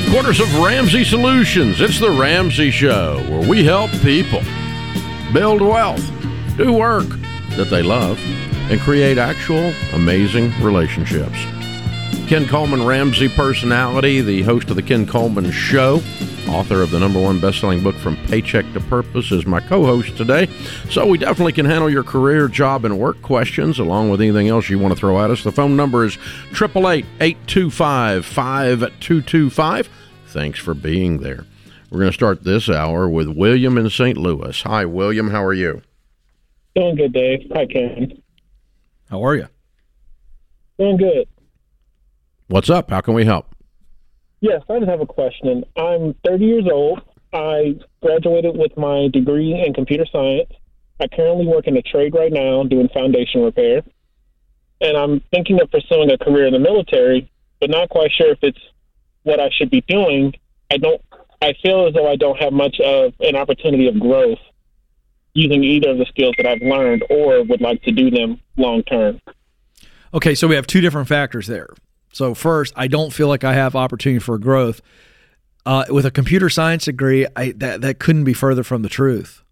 headquarters of Ramsey Solutions. It's the Ramsey Show, where we help people build wealth, do work that they love, and create actual amazing relationships. Ken Coleman, Ramsey personality, the host of The Ken Coleman Show, author of the number one best-selling book From Paycheck to Purpose, is my co-host today. So we definitely can handle your career, job, and work questions, along with anything else you want to throw at us. The phone number is 888-825-5225. Thanks for being there. We're going to start this hour with William in St. Louis. Hi, William. How are you? Doing good, Dave. Hi, Ken. How are you? Doing good. What's up? How can we help? Yes, I just have a question. I'm 30 years old. I graduated with my degree in computer science. I currently work in a trade right now doing foundation repair. And I'm thinking of pursuing a career in the military, but not quite sure if it's what I should be doing. I don't I feel as though I don't have much of an opportunity of growth using either of the skills that I've learned or would like to do them long term. Okay, so we have two different factors there. So first, I don't feel like I have opportunity for growth. Uh, with a computer science degree, I, that that couldn't be further from the truth.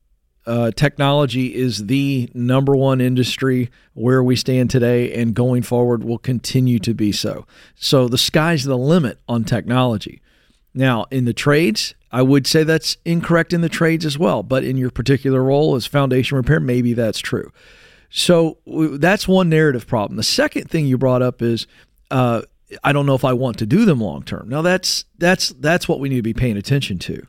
Uh, technology is the number one industry where we stand today, and going forward will continue to be so. So the sky's the limit on technology. Now, in the trades, I would say that's incorrect in the trades as well, but in your particular role as foundation repair, maybe that's true. So that's one narrative problem. The second thing you brought up is uh, I don't know if I want to do them long term. Now that's that's that's what we need to be paying attention to.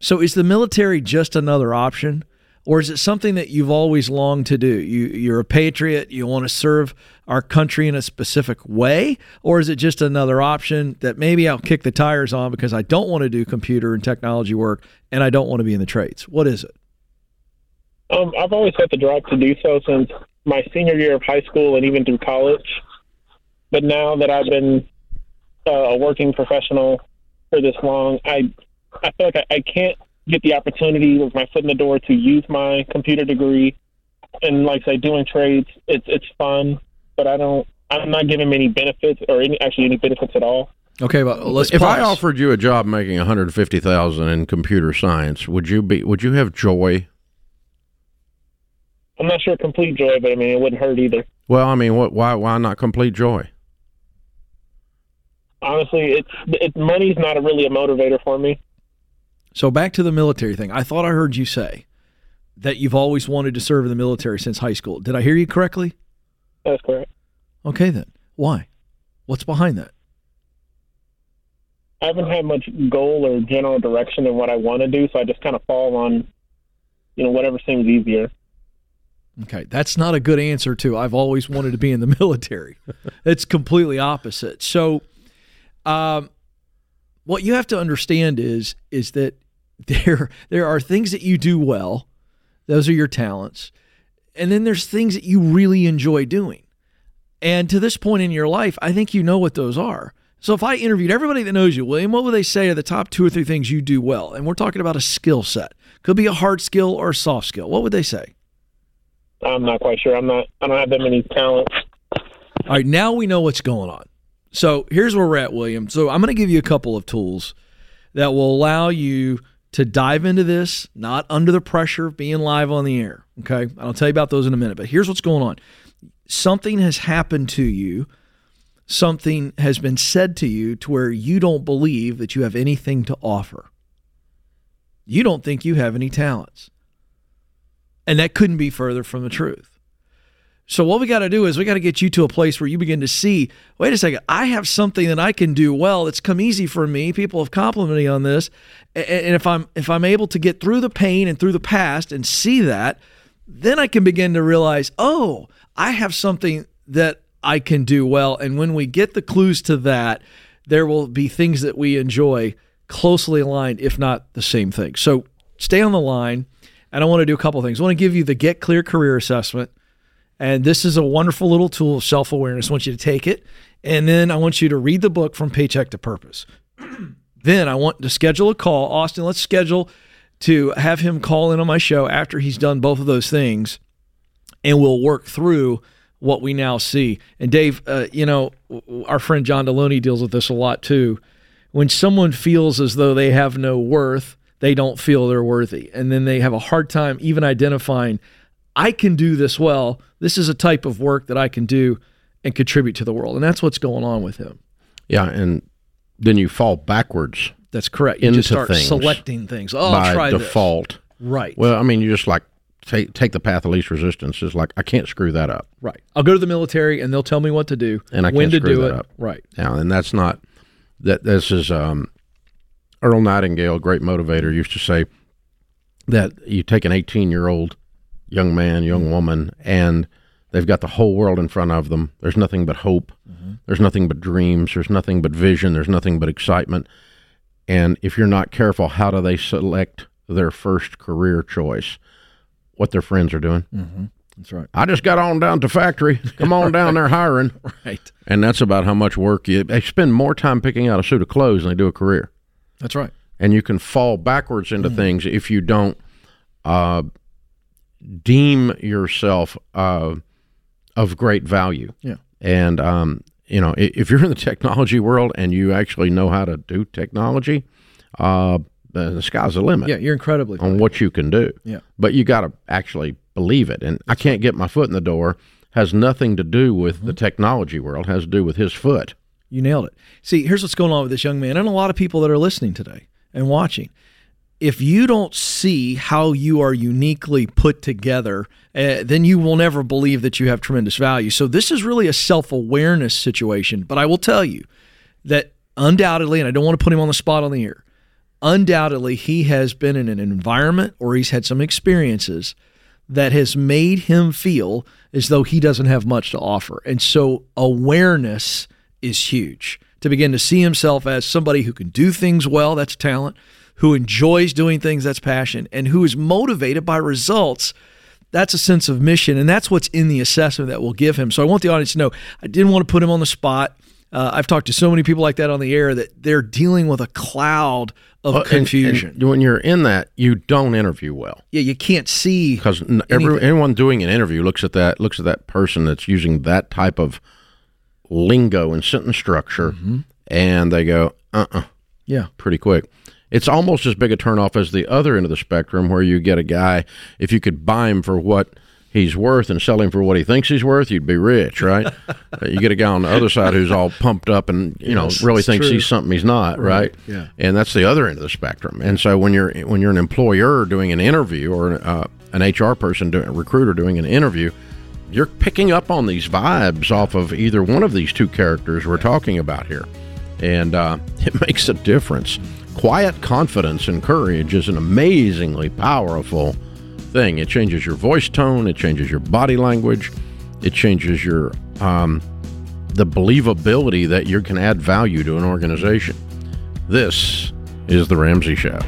So is the military just another option? Or is it something that you've always longed to do? You, you're a patriot, you want to serve our country in a specific way? Or is it just another option that maybe I'll kick the tires on because I don't want to do computer and technology work and I don't want to be in the trades? What is it? Um, I've always had the drive to do so since my senior year of high school and even through college. But now that I've been uh, a working professional for this long, I I feel like I, I can't get the opportunity with my foot in the door to use my computer degree. And like I say, doing trades, it's it's fun, but I don't. I'm not giving many benefits or any actually any benefits at all. Okay, but let's. If pause. I offered you a job making 150,000 in computer science, would you be? Would you have joy? I'm not sure complete joy, but I mean it wouldn't hurt either. Well, I mean, what? Why? Why not complete joy? Honestly, it's it, money's not a, really a motivator for me. So back to the military thing. I thought I heard you say that you've always wanted to serve in the military since high school. Did I hear you correctly? That's correct. Okay, then. Why? What's behind that? I haven't had much goal or general direction in what I want to do, so I just kind of fall on, you know, whatever seems easier. Okay, that's not a good answer to I've always wanted to be in the military. it's completely opposite. So, um, what you have to understand is is that there there are things that you do well. Those are your talents. And then there's things that you really enjoy doing. And to this point in your life, I think you know what those are. So if I interviewed everybody that knows you, William, what would they say are the top two or three things you do well? And we're talking about a skill set. Could be a hard skill or a soft skill. What would they say? I'm not quite sure. I'm not. I don't have that many talents. All right, now we know what's going on. So here's where we're at, William. So I'm going to give you a couple of tools that will allow you to dive into this, not under the pressure of being live on the air. Okay. I'll tell you about those in a minute. But here's what's going on something has happened to you, something has been said to you to where you don't believe that you have anything to offer. You don't think you have any talents. And that couldn't be further from the truth. So what we got to do is we got to get you to a place where you begin to see, wait a second, I have something that I can do well. It's come easy for me. People have complimented me on this. And if I'm if I'm able to get through the pain and through the past and see that, then I can begin to realize, oh, I have something that I can do well. And when we get the clues to that, there will be things that we enjoy closely aligned, if not the same thing. So stay on the line. And I want to do a couple things. I want to give you the Get Clear Career Assessment. And this is a wonderful little tool of self awareness. I want you to take it. And then I want you to read the book from Paycheck to Purpose. then I want to schedule a call. Austin, let's schedule to have him call in on my show after he's done both of those things. And we'll work through what we now see. And Dave, uh, you know, our friend John Delony deals with this a lot too. when someone feels as though they have no worth, they don't feel they're worthy. And then they have a hard time even identifying, I can do this well. This is a type of work that I can do and contribute to the world. And that's what's going on with him. Yeah, and then you fall backwards. That's correct. You into just start things selecting things. Oh, by I'll try this. default. Right. Well, I mean, you just like take take the path of least resistance. It's like I can't screw that up. right. I'll go to the military and they'll tell me what to do And I when can't to screw do that it. up. Right. Now, and that's not that. This is um, Earl Nightingale, great motivator, used to say that you take an 18 year old young man, young woman, and they've got the whole world in front of them. There's nothing but hope. There's nothing but dreams. There's nothing but vision. There's nothing but excitement. And if you're not careful, how do they select their first career choice? What their friends are doing. That's right. I just got on down to factory. Come on down there hiring. Right. And that's about how much work you. They spend more time picking out a suit of clothes than they do a career. That's right. And you can fall backwards Mm. into things if you don't uh, deem yourself uh, of great value. Yeah. And um, you know, if you're in the technology world and you actually know how to do technology, uh, the sky's the limit Yeah, you're incredibly on what you can do. Yeah. But you got to actually believe it. And I can't get my foot in the door has nothing to do with Mm-hmm. the technology world, has to do with his foot. You nailed it. See, here's what's going on with this young man and a lot of people that are listening today and watching. If you don't see how you are uniquely put together, uh, then you will never believe that you have tremendous value. So, this is really a self awareness situation. But I will tell you that undoubtedly, and I don't want to put him on the spot on the air, undoubtedly, he has been in an environment or he's had some experiences that has made him feel as though he doesn't have much to offer. And so awareness is huge. To begin to see himself as somebody who can do things well, that's talent, who enjoys doing things, that's passion, and who is motivated by results, that's a sense of mission. And that's what's in the assessment that we'll give him. So I want the audience to know I didn't want to put him on the spot. Uh, I've talked to so many people like that on the air that they're dealing with a cloud of confusion. and when you're in that, you don't interview well yeah, you can't see because anyone doing an interview looks at that looks at that person that's using that type of lingo and sentence structure, Mm-hmm. and they go, "Uh, uh Yeah. pretty quick. It's almost as big a turnoff as the other end of the spectrum, where you get a guy if you could buy him for what he's worth and sell him for what he thinks he's worth, you'd be rich, right? You get a guy on the other side who's all pumped up and you Yes, know really thinks true. he's something he's not, right? yeah. And that's the other end of the spectrum. And so when you're when you're an employer doing an interview or uh, an HR person doing a recruiter doing an interview, you're picking up on these vibes off of either one of these two characters we're talking about here, and uh, it makes a difference. Quiet confidence and courage is an amazingly powerful thing. It changes your voice tone, it changes your body language, it changes your um, the believability that you can add value to an organization. This is the Ramsey Show.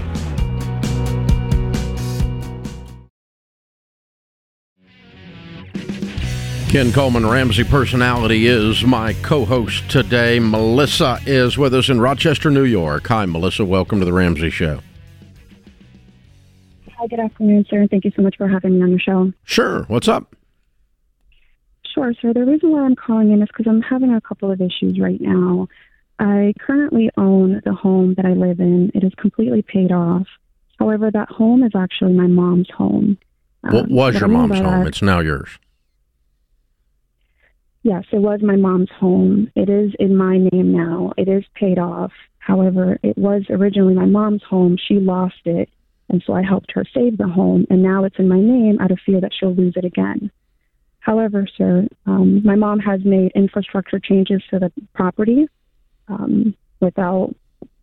Ken Coleman, Ramsey personality, is my co host today. Melissa is with us in Rochester, New York. Hi, Melissa. Welcome to the Ramsey Show. Hi, good afternoon, sir. Thank you so much for having me on your show. Sure. What's up? Sure, sir. The reason why I'm calling in is because I'm having a couple of issues right now. I currently own the home that I live in. It is completely paid off. However, that home is actually my mom's home. What Um, was your mom's home? that- It's now yours. Yes, it was my mom's home. It is in my name now. It is paid off. However, it was originally my mom's home. She lost it, and so I helped her save the home, and now it's in my name out of fear that she'll lose it again. However, sir, um, my mom has made infrastructure changes to the property um, without.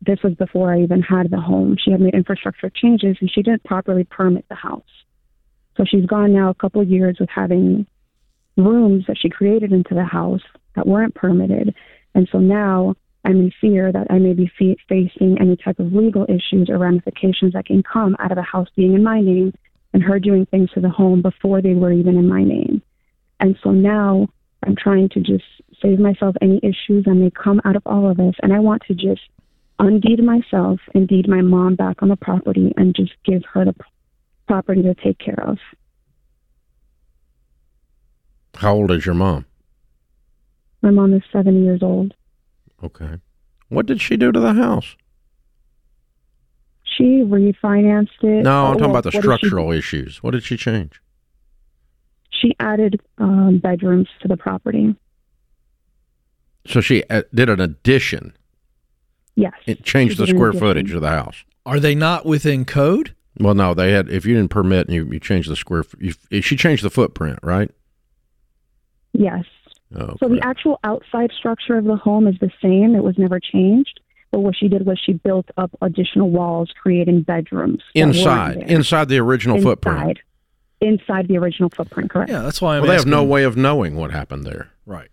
This was before I even had the home. She had made infrastructure changes, and she didn't properly permit the house. So she's gone now a couple of years with having rooms that she created into the house that weren't permitted. And so now I'm in fear that I may be fe- facing any type of legal issues or ramifications that can come out of the house being in my name and her doing things to the home before they were even in my name. And so now I'm trying to just save myself any issues that may come out of all of this. And I want to just undeed myself and deed my mom back on the property and just give her the property to take care of. How old is your mom? My mom is seven years old. Okay. What did she do to the house? She refinanced it. No, I'm talking well, about the what she- structural issues. What did she change? She, added um, bedrooms to the property. So she uh, did an addition. Yes. It changed the square footage of the house. Are they not within code? Well, no, they had. If you didn't permit and you, you changed the square, f- you, she changed the footprint, right? Yes. Oh, So the actual outside structure of the home is the same. It was never changed. But what she did was she built up additional walls, creating bedrooms inside, inside the original inside, footprint. inside the original footprint. Correct. Yeah, that's why I'm Well, they have no way of knowing what happened there. Right.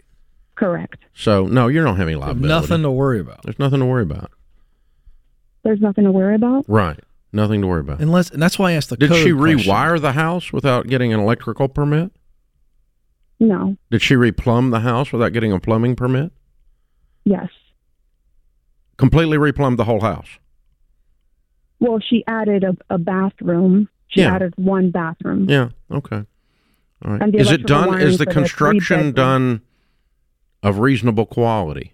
Correct. So no, you don't have any Have liability. nothing to worry about. There's nothing to worry about. There's nothing to worry about. Right. Nothing to worry about. Unless, and that's why I asked the Did code she question. rewire the house without getting an electrical permit? No. Did she replumb the house without getting a plumbing permit? Yes. Completely replumbed the whole house. Well, she added a, a bathroom. She Yeah. added one bathroom. Yeah. Okay. All right. Is it done? Is the for the construction done of reasonable quality?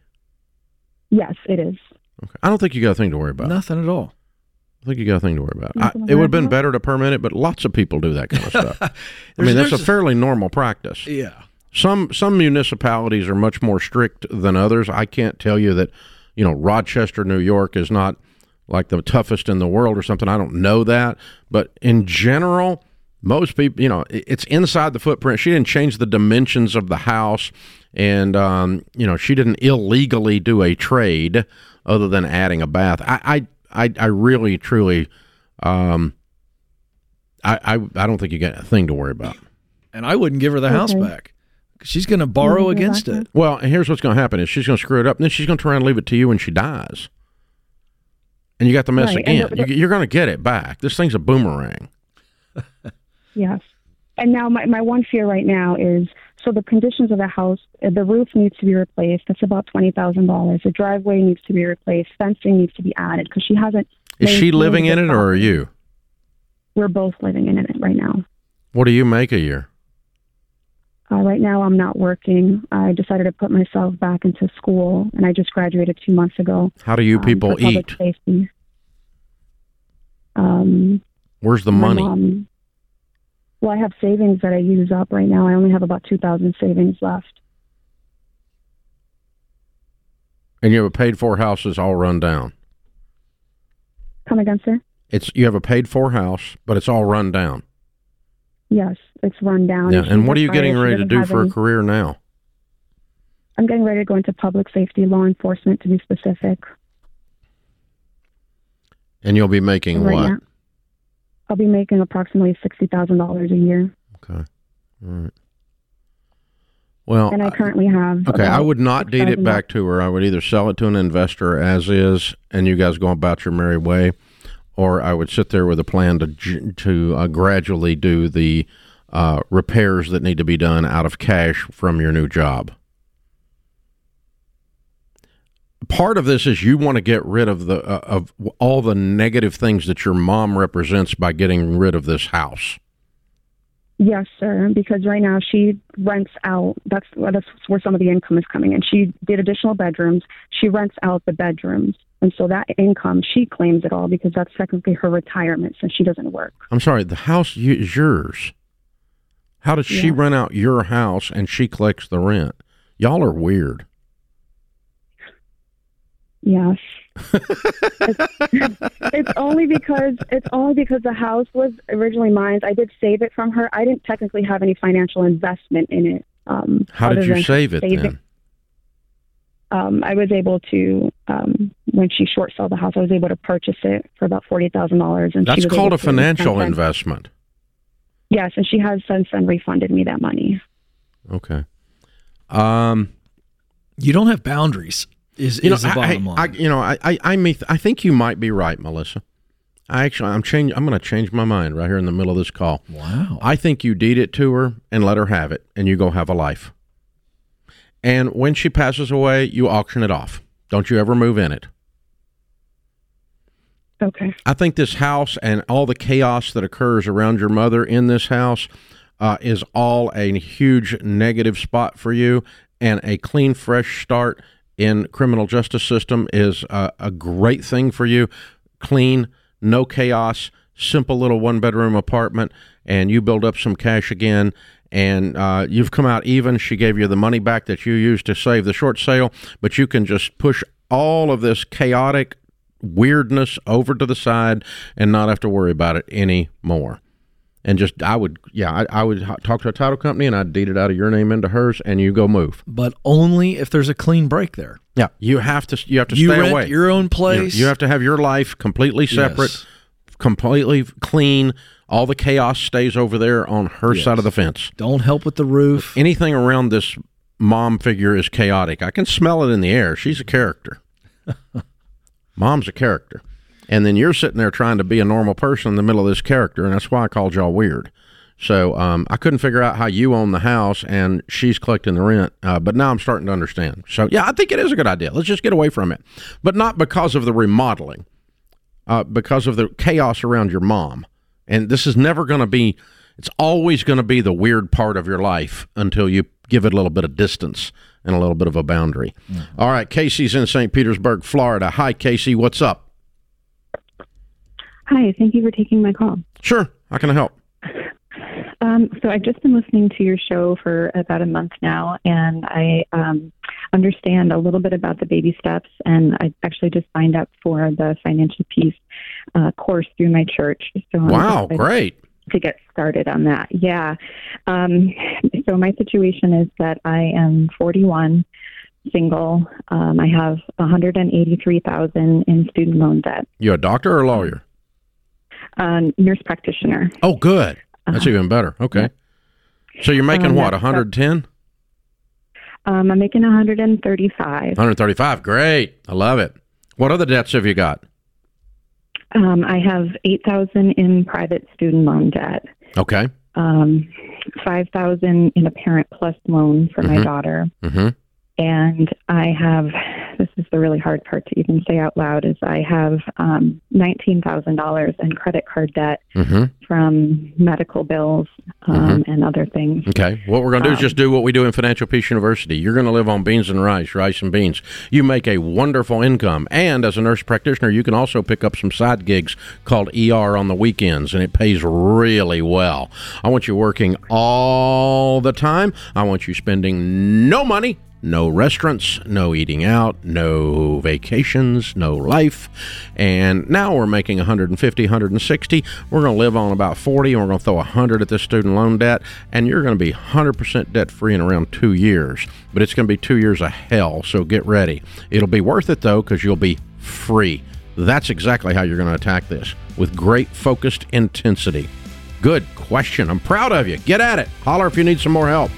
Yes, it is. Okay. I don't think you got a thing to worry about. Nothing at all. I think you got a thing to worry about. I, it would have been better to permit it, but lots of people do that kind of stuff. I mean, that's a fairly normal practice. Yeah. Some some municipalities are much more strict than others. I can't tell you that, you know, Rochester, New York is not like the toughest in the world or something. I don't know that, but in general, most people, you know, it's inside the footprint. She didn't change the dimensions of the house, and um, you know, she didn't illegally do a trade other than adding a bath. I I I, I really truly, um, I, I I don't think you got a thing to worry about. And I wouldn't give her the house Okay. back. She's going to borrow against exactly. it. Well, and here's what's going to happen: is she's going to screw it up, and then she's going to turn around and leave it to you when she dies, and you got the mess Right, again. the- the- you, you're going to get it back. This thing's a boomerang. Yes. And now my, my one fear right now is so the conditions of the house, uh, the roof needs to be replaced. That's about $20,000. The driveway needs to be replaced. Fencing needs to be added because she hasn't. Is she living in it, or are you? We're both living in it right now. What do you make a year? Uh, right now, I'm not working. I decided to put myself back into school, and I just graduated two months ago. How do you um, people eat? Um, Where's the money? mom- well, I have savings that I use up right now. I only have about two thousand savings left. And you have a paid for house that's all run down. Come again, sir? It's you have a paid for house, but it's all run down. Yes, it's run down. Yeah. And what are you getting ready to do for a career now? I'm getting ready to go into public safety, law enforcement, to be specific. And you'll be making right what? now. I'll be making approximately sixty thousand dollars a year, Okay. All right. Well, and I currently have. Okay, I would not deed it back to her. I would either sell it to an investor as is, and you guys go about your merry way, or I would sit there with a plan to to uh, gradually do the uh, repairs that need to be done out of cash from your new job. Part of this is you want to get rid of the uh, of all the negative things that your mom represents by getting rid of this house. Yes, sir. Because right now she rents out. That's that's where some of the income is coming in. She did additional bedrooms. She rents out the bedrooms, and so that income she claims it all because that's technically her retirement since she doesn't work. I'm sorry, the house is yours. How does she rent out your house and she collects the rent? Y'all are weird. Yes. it's, it's only because it's only because the house was originally mine. I did save it from her. I didn't technically have any financial investment in it. Um, How did you save it saving- then? um, I was able to, um, when she short sold the house, I was able to purchase it for about forty thousand dollars. And That's called a financial investment. Yes, and she has since then refunded me that money. Okay. Um, You don't have boundaries. Is, you know, the I, bottom I, line? I- you know, I, I, I, may, I think you might be right, Melissa. I actually, I'm change. I'm going to change my mind right here in the middle of this call. wow. I think you deed it to her and let her have it, and you go have a life. And when she passes away, you auction it off. Don't you ever move in it. Okay. I think this house and all the chaos that occurs around your mother in this house uh, is all a huge negative spot for you. And a clean, fresh start in criminal justice system is a, a great thing for you. Clean, no chaos, simple little one bedroom apartment, and you build up some cash again. And uh, you've come out even. She gave you the money back that you used to save the short sale, but you can just push all of this chaotic weirdness over to the side and not have to worry about it anymore and just I would yeah I, I, would talk to a title company and I'd deed it out of your name into hers and you go move. But only if there's a clean break there. Yeah, you have to you have to you stay away. Your own place. You, you, have to have your life completely separate, yes. completely clean. All the chaos stays over there on her yes. side of the fence. Don't help with the roof. Anything around this mom figure is chaotic. I can smell it in the air. She's a character. Mom's a character and then you're sitting there trying to be a normal person in the middle of this character, and that's why I called y'all weird. So um, I couldn't figure out how you own the house and she's collecting the rent, uh, but now I'm starting to understand. So yeah, I think it is a good idea. Let's just get away from it, but not because of the remodeling, uh, because of the chaos around your mom. And this is never going to be. It's always going to be the weird part of your life until you give it a little bit of distance and a little bit of a boundary. Mm-hmm. All right, Casey's in St. Petersburg, Florida. Hi, Casey. What's up? Hi, thank you for taking my call. Sure. How can I help? Um, so I've just been listening to your show for about a month now, and I um, understand a little bit about the baby steps. And I actually just signed up for the financial peace uh, course through my church. So wow, great! To get started on that, yeah. Um, so my situation is that I am 41, single. Um, I have 183,000 in student loan debt. You a doctor or a lawyer? Um, nurse practitioner. Oh, good. That's uh, even better. Okay. So you're making um, what, 110? Um, I'm making 135. 135. Great. I love it. What other debts have you got? Um, I have 8000 in private student loan debt. Okay. Um, 5000 in a Parent Plus loan for mm-hmm. my daughter. Mm-hmm. And I have this is the really hard part to even say out loud is I have um, $19,000 in credit card debt mm-hmm. from medical bills um, mm-hmm. and other things. Okay. What we're going to do um, is just do what we do in Financial Peace University. You're going to live on beans and rice, rice and beans. You make a wonderful income. And as a nurse practitioner, you can also pick up some side gigs called ER on the weekends, and it pays really well. I want you working all the time. I want you spending no money no restaurants, no eating out, no vacations, no life. And now we're making 150, 160. We're going to live on about 40 and we're going to throw 100 at this student loan debt and you're going to be 100% debt free in around 2 years. But it's going to be 2 years of hell, so get ready. It'll be worth it though cuz you'll be free. That's exactly how you're going to attack this with great focused intensity. Good question. I'm proud of you. Get at it. Holler if you need some more help.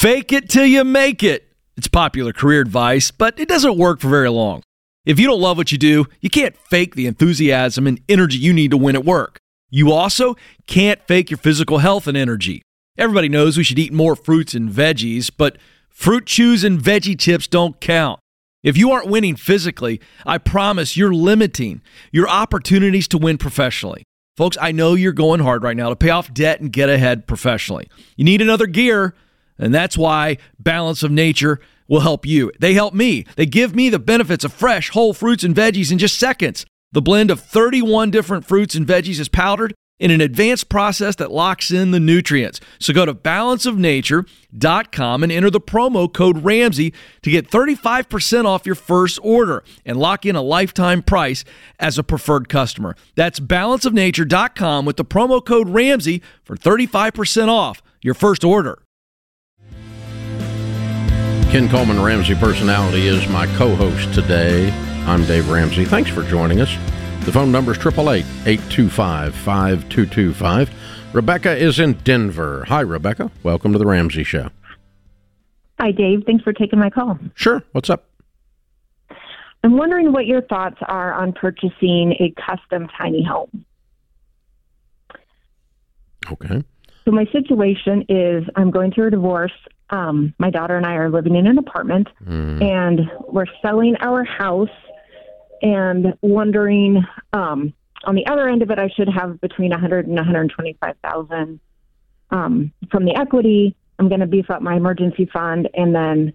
Fake it till you make it. It's popular career advice, but it doesn't work for very long. If you don't love what you do, you can't fake the enthusiasm and energy you need to win at work. You also can't fake your physical health and energy. Everybody knows we should eat more fruits and veggies, but fruit chews and veggie tips don't count. If you aren't winning physically, I promise you're limiting your opportunities to win professionally. Folks, I know you're going hard right now to pay off debt and get ahead professionally. You need another gear. And that's why Balance of Nature will help you. They help me. They give me the benefits of fresh, whole fruits and veggies in just seconds. The blend of 31 different fruits and veggies is powdered in an advanced process that locks in the nutrients. So go to balanceofnature.com and enter the promo code Ramsey to get 35% off your first order and lock in a lifetime price as a preferred customer. That's balanceofnature.com with the promo code Ramsey for 35% off your first order. Ken Coleman, Ramsey Personality, is my co host today. I'm Dave Ramsey. Thanks for joining us. The phone number is 888 825 5225. Rebecca is in Denver. Hi, Rebecca. Welcome to the Ramsey Show. Hi, Dave. Thanks for taking my call. Sure. What's up? I'm wondering what your thoughts are on purchasing a custom tiny home. Okay. So, my situation is I'm going through a divorce um, my daughter and I are living in an apartment, mm. and we're selling our house, and wondering um, on the other end of it, I should have between 100 and 125 thousand um, from the equity, I'm going to beef up my emergency fund, and then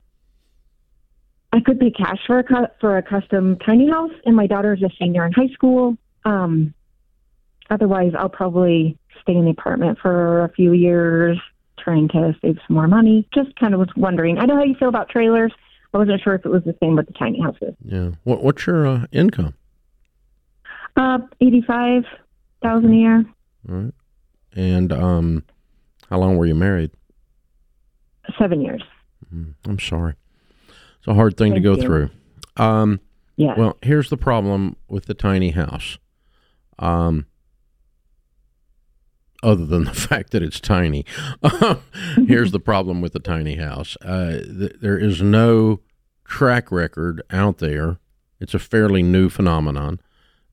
I could pay cash for a cu- for a custom tiny house. And my daughter's a senior in high school. Um, otherwise, I'll probably stay in the apartment for a few years, trying to save some more money. Just kind of was wondering. I know how you feel about trailers. I wasn't sure if it was the same with the tiny houses. Yeah. What, what's your uh, income? Uh, eighty-five thousand a year. All right. And um, how long were you married? Seven years. I'm sorry. It's a hard thing to go you. through. Um, Yeah. well, here's the problem with the tiny house. Um, other than the fact that it's tiny, here's the problem with the tiny house. Uh, th- there is no track record out there. It's a fairly new phenomenon.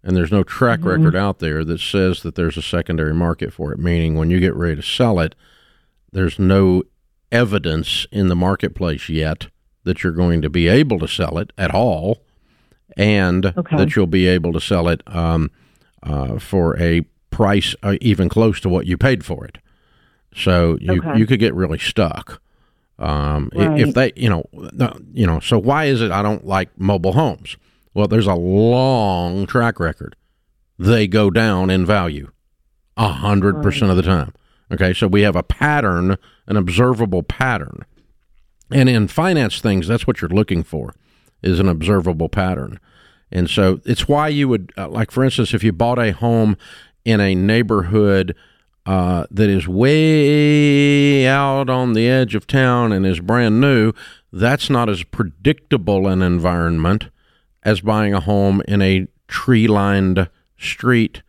And there's no track record out there that says that there's a secondary market for it, meaning when you get ready to sell it, there's no evidence in the marketplace yet that you're going to be able to sell it at all and Okay. that you'll be able to sell it um, uh, for a price uh, even close to what you paid for it. So you Okay. you could get really stuck. Um, i- If they, you know, you know, so why is it I don't like mobile homes? Well, there's a long track record. They go down in value a hundred percent of the time. Okay, so we have a pattern, an observable pattern, and in finance things, that's what you're looking for, is an observable pattern. And so it's why you would, uh, like, for instance, if you bought a home in a neighborhood uh, that is way out on the edge of town and is brand new, that's not as predictable an environment as buying a home in a tree lined street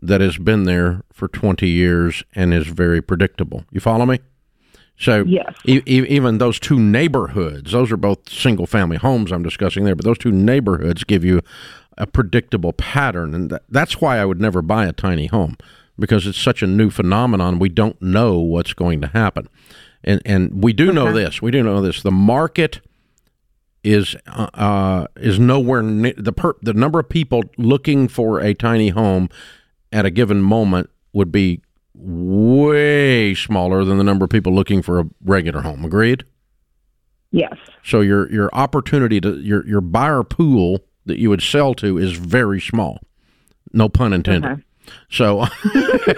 that has been there for 20 years and is very predictable. You follow me? So Yes. e- even those two neighborhoods, those are both single family homes I'm discussing there, but those two neighborhoods give you a predictable pattern. And that, that's why I would never buy a tiny home because it's such a new phenomenon. We don't know what's going to happen. And, and we do know this. We do know this. The market is uh, uh, is nowhere near the per, the number of people looking for a tiny home at a given moment would be way smaller than the number of people looking for a regular home. Agreed. Yes. So your your opportunity to your your buyer pool that you would sell to is very small. No pun intended. Okay. So,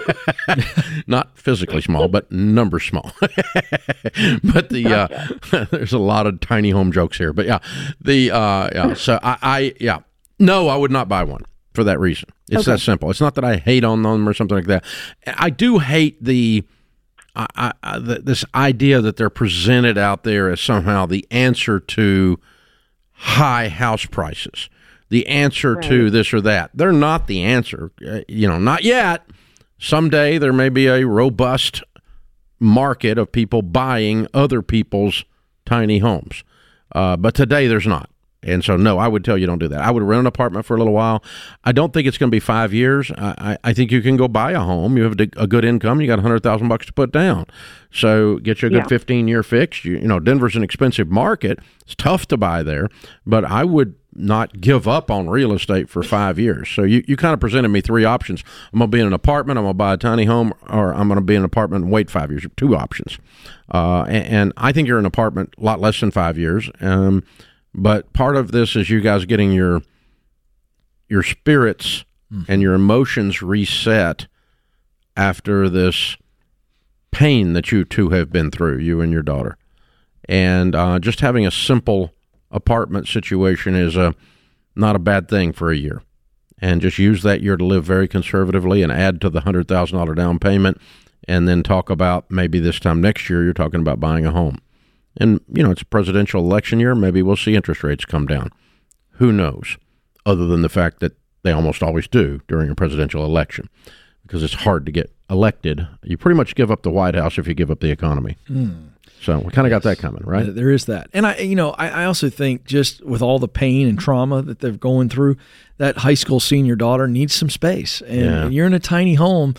not physically small, but number small. but the uh, there's a lot of tiny home jokes here. But yeah, the uh, yeah. So I, I yeah no, I would not buy one for that reason. It's that simple. It's not that I hate on them or something like that. I do hate the. I, I, I, th- this idea that they're presented out there as somehow the answer to high house prices, the answer to this or that. They're not the answer. Uh, you know, not yet. Someday there may be a robust market of people buying other people's tiny homes, uh, but today there's not. And so, no, I would tell you don't do that. I would rent an apartment for a little while. I don't think it's going to be five years. I, I, I think you can go buy a home. You have a, a good income. You got a hundred thousand bucks to put down. So get you a good Yeah. fifteen year fix. You, you know, Denver's an expensive market. It's tough to buy there, but I would not give up on real estate for five years. So you, you kind of presented me three options. I'm going to be in an apartment. I'm going to buy a tiny home, or I'm going to be in an apartment and wait five years. Two options. Uh, and, and I think you're in an apartment a lot less than five years. Um, but part of this is you guys getting your your spirits and your emotions reset after this pain that you two have been through, you and your daughter. And uh, just having a simple apartment situation is a not a bad thing for a year. And just use that year to live very conservatively and add to the hundred thousand dollar down payment, and then talk about maybe this time next year you're talking about buying a home. And you know it's a presidential election year. Maybe we'll see interest rates come down. Who knows? Other than the fact that they almost always do during a presidential election, because it's hard to get elected. You pretty much give up the White House if you give up the economy. Hmm. So we kind of got that coming, right? There is that, and I, you know, I, I also think just with all the pain and trauma that they're going through, that high school senior daughter needs some space, and, Yeah. and you're in a tiny home.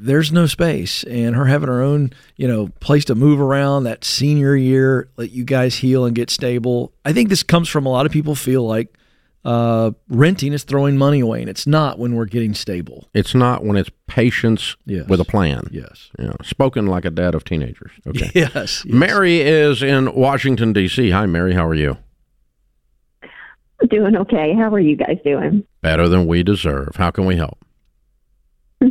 There's no space, and her having her own, you know, place to move around that senior year, let you guys heal and get stable. I think this comes from a lot of people feel like uh, renting is throwing money away, and it's not when we're getting stable. It's not when it's patience Yes. with a plan. Yes. You know, spoken like a dad of teenagers. Okay. Yes. yes. Mary is in Washington, D.C. Hi, Mary. How are you? Doing okay. How are you guys doing? Better than we deserve. How can we help?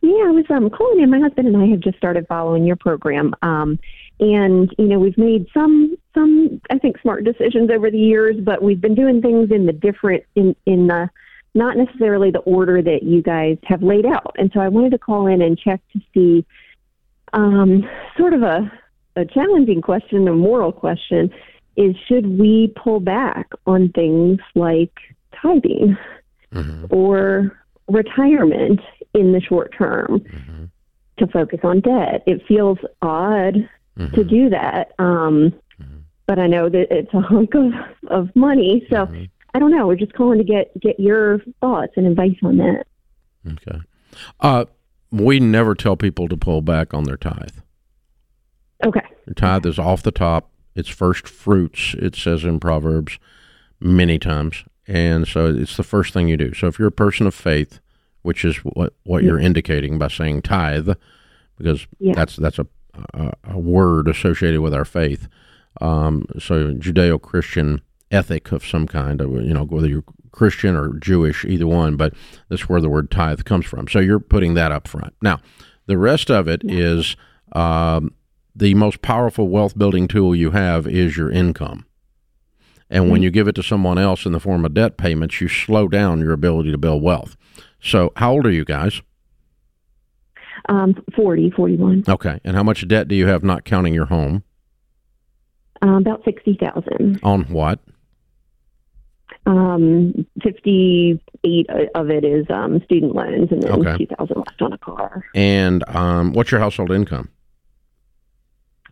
Yeah, I was um, calling in. My husband and I have just started following your program, um, and you know we've made some some I think smart decisions over the years, but we've been doing things in the different in in the not necessarily the order that you guys have laid out. And so I wanted to call in and check to see um, sort of a a challenging question, a moral question, is should we pull back on things like tithing Mm-hmm. or retirement in the short term Mm-hmm. to focus on debt. It feels odd Mm-hmm. to do that, um, but I know that it's a hunk of, of money. So Mm-hmm. I don't know. We're just calling to get get your thoughts and advice on that. Okay. Uh, we never tell people to pull back on their tithe. Okay. The tithe is off the top. It's first fruits, it says in Proverbs many times. And so it's the first thing you do. So if you're a person of faith, which is what, what you're indicating by saying tithe, because Yeah. that's that's a, a, a word associated with our faith. Um, so Judeo Christian ethic of some kind, of, you know, whether you're Christian or Jewish, either one, but that's where the word tithe comes from. So you're putting that up front. Now, the rest of it is um, the most powerful wealth building tool you have is your income. And when you give it to someone else in the form of debt payments, you slow down your ability to build wealth. So, how old are you guys? Um, 40, 41, Okay. And how much debt do you have not counting your home? Um, about 60,000. On what? Um, 58 of it is um, student loans and then Okay. 2,000 left on a car. And um, what's your household income?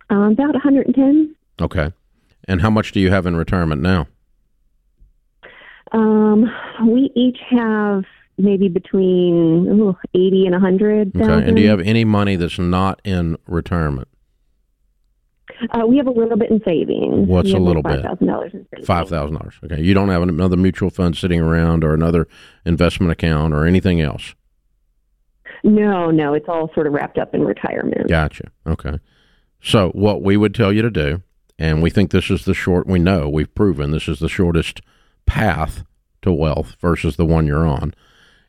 Um, about 110. Okay. And how much do you have in retirement now? Um, we each have maybe between ooh, 80 and 100. Okay. And do you have any money that's not in retirement? Uh, we have a little bit in savings. What's a little like bit? $5,000 in savings. Five thousand dollars. Okay. You don't have another mutual fund sitting around or another investment account or anything else. No, no, it's all sort of wrapped up in retirement. Gotcha. Okay. So what we would tell you to do, and we think this is the short. We know we've proven this is the shortest path to wealth versus the one you're on.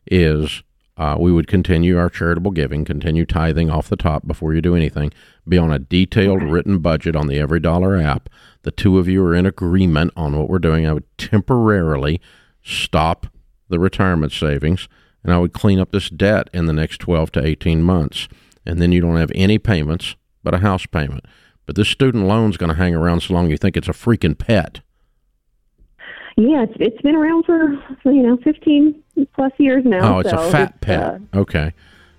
Is uh, we would continue our charitable giving, continue tithing off the top before you do anything. Be on a detailed written budget on the EveryDollar app. The two of you are in agreement on what we're doing. I would temporarily stop the retirement savings and I would clean up this debt in the next 12 to 18 months. And then you don't have any payments but a house payment. But this student loan's going to hang around so long you think it's a freaking pet. Yeah, it's it's been around for you know 15 plus years now. Oh, it's so a fat it's, pet. uh, okay.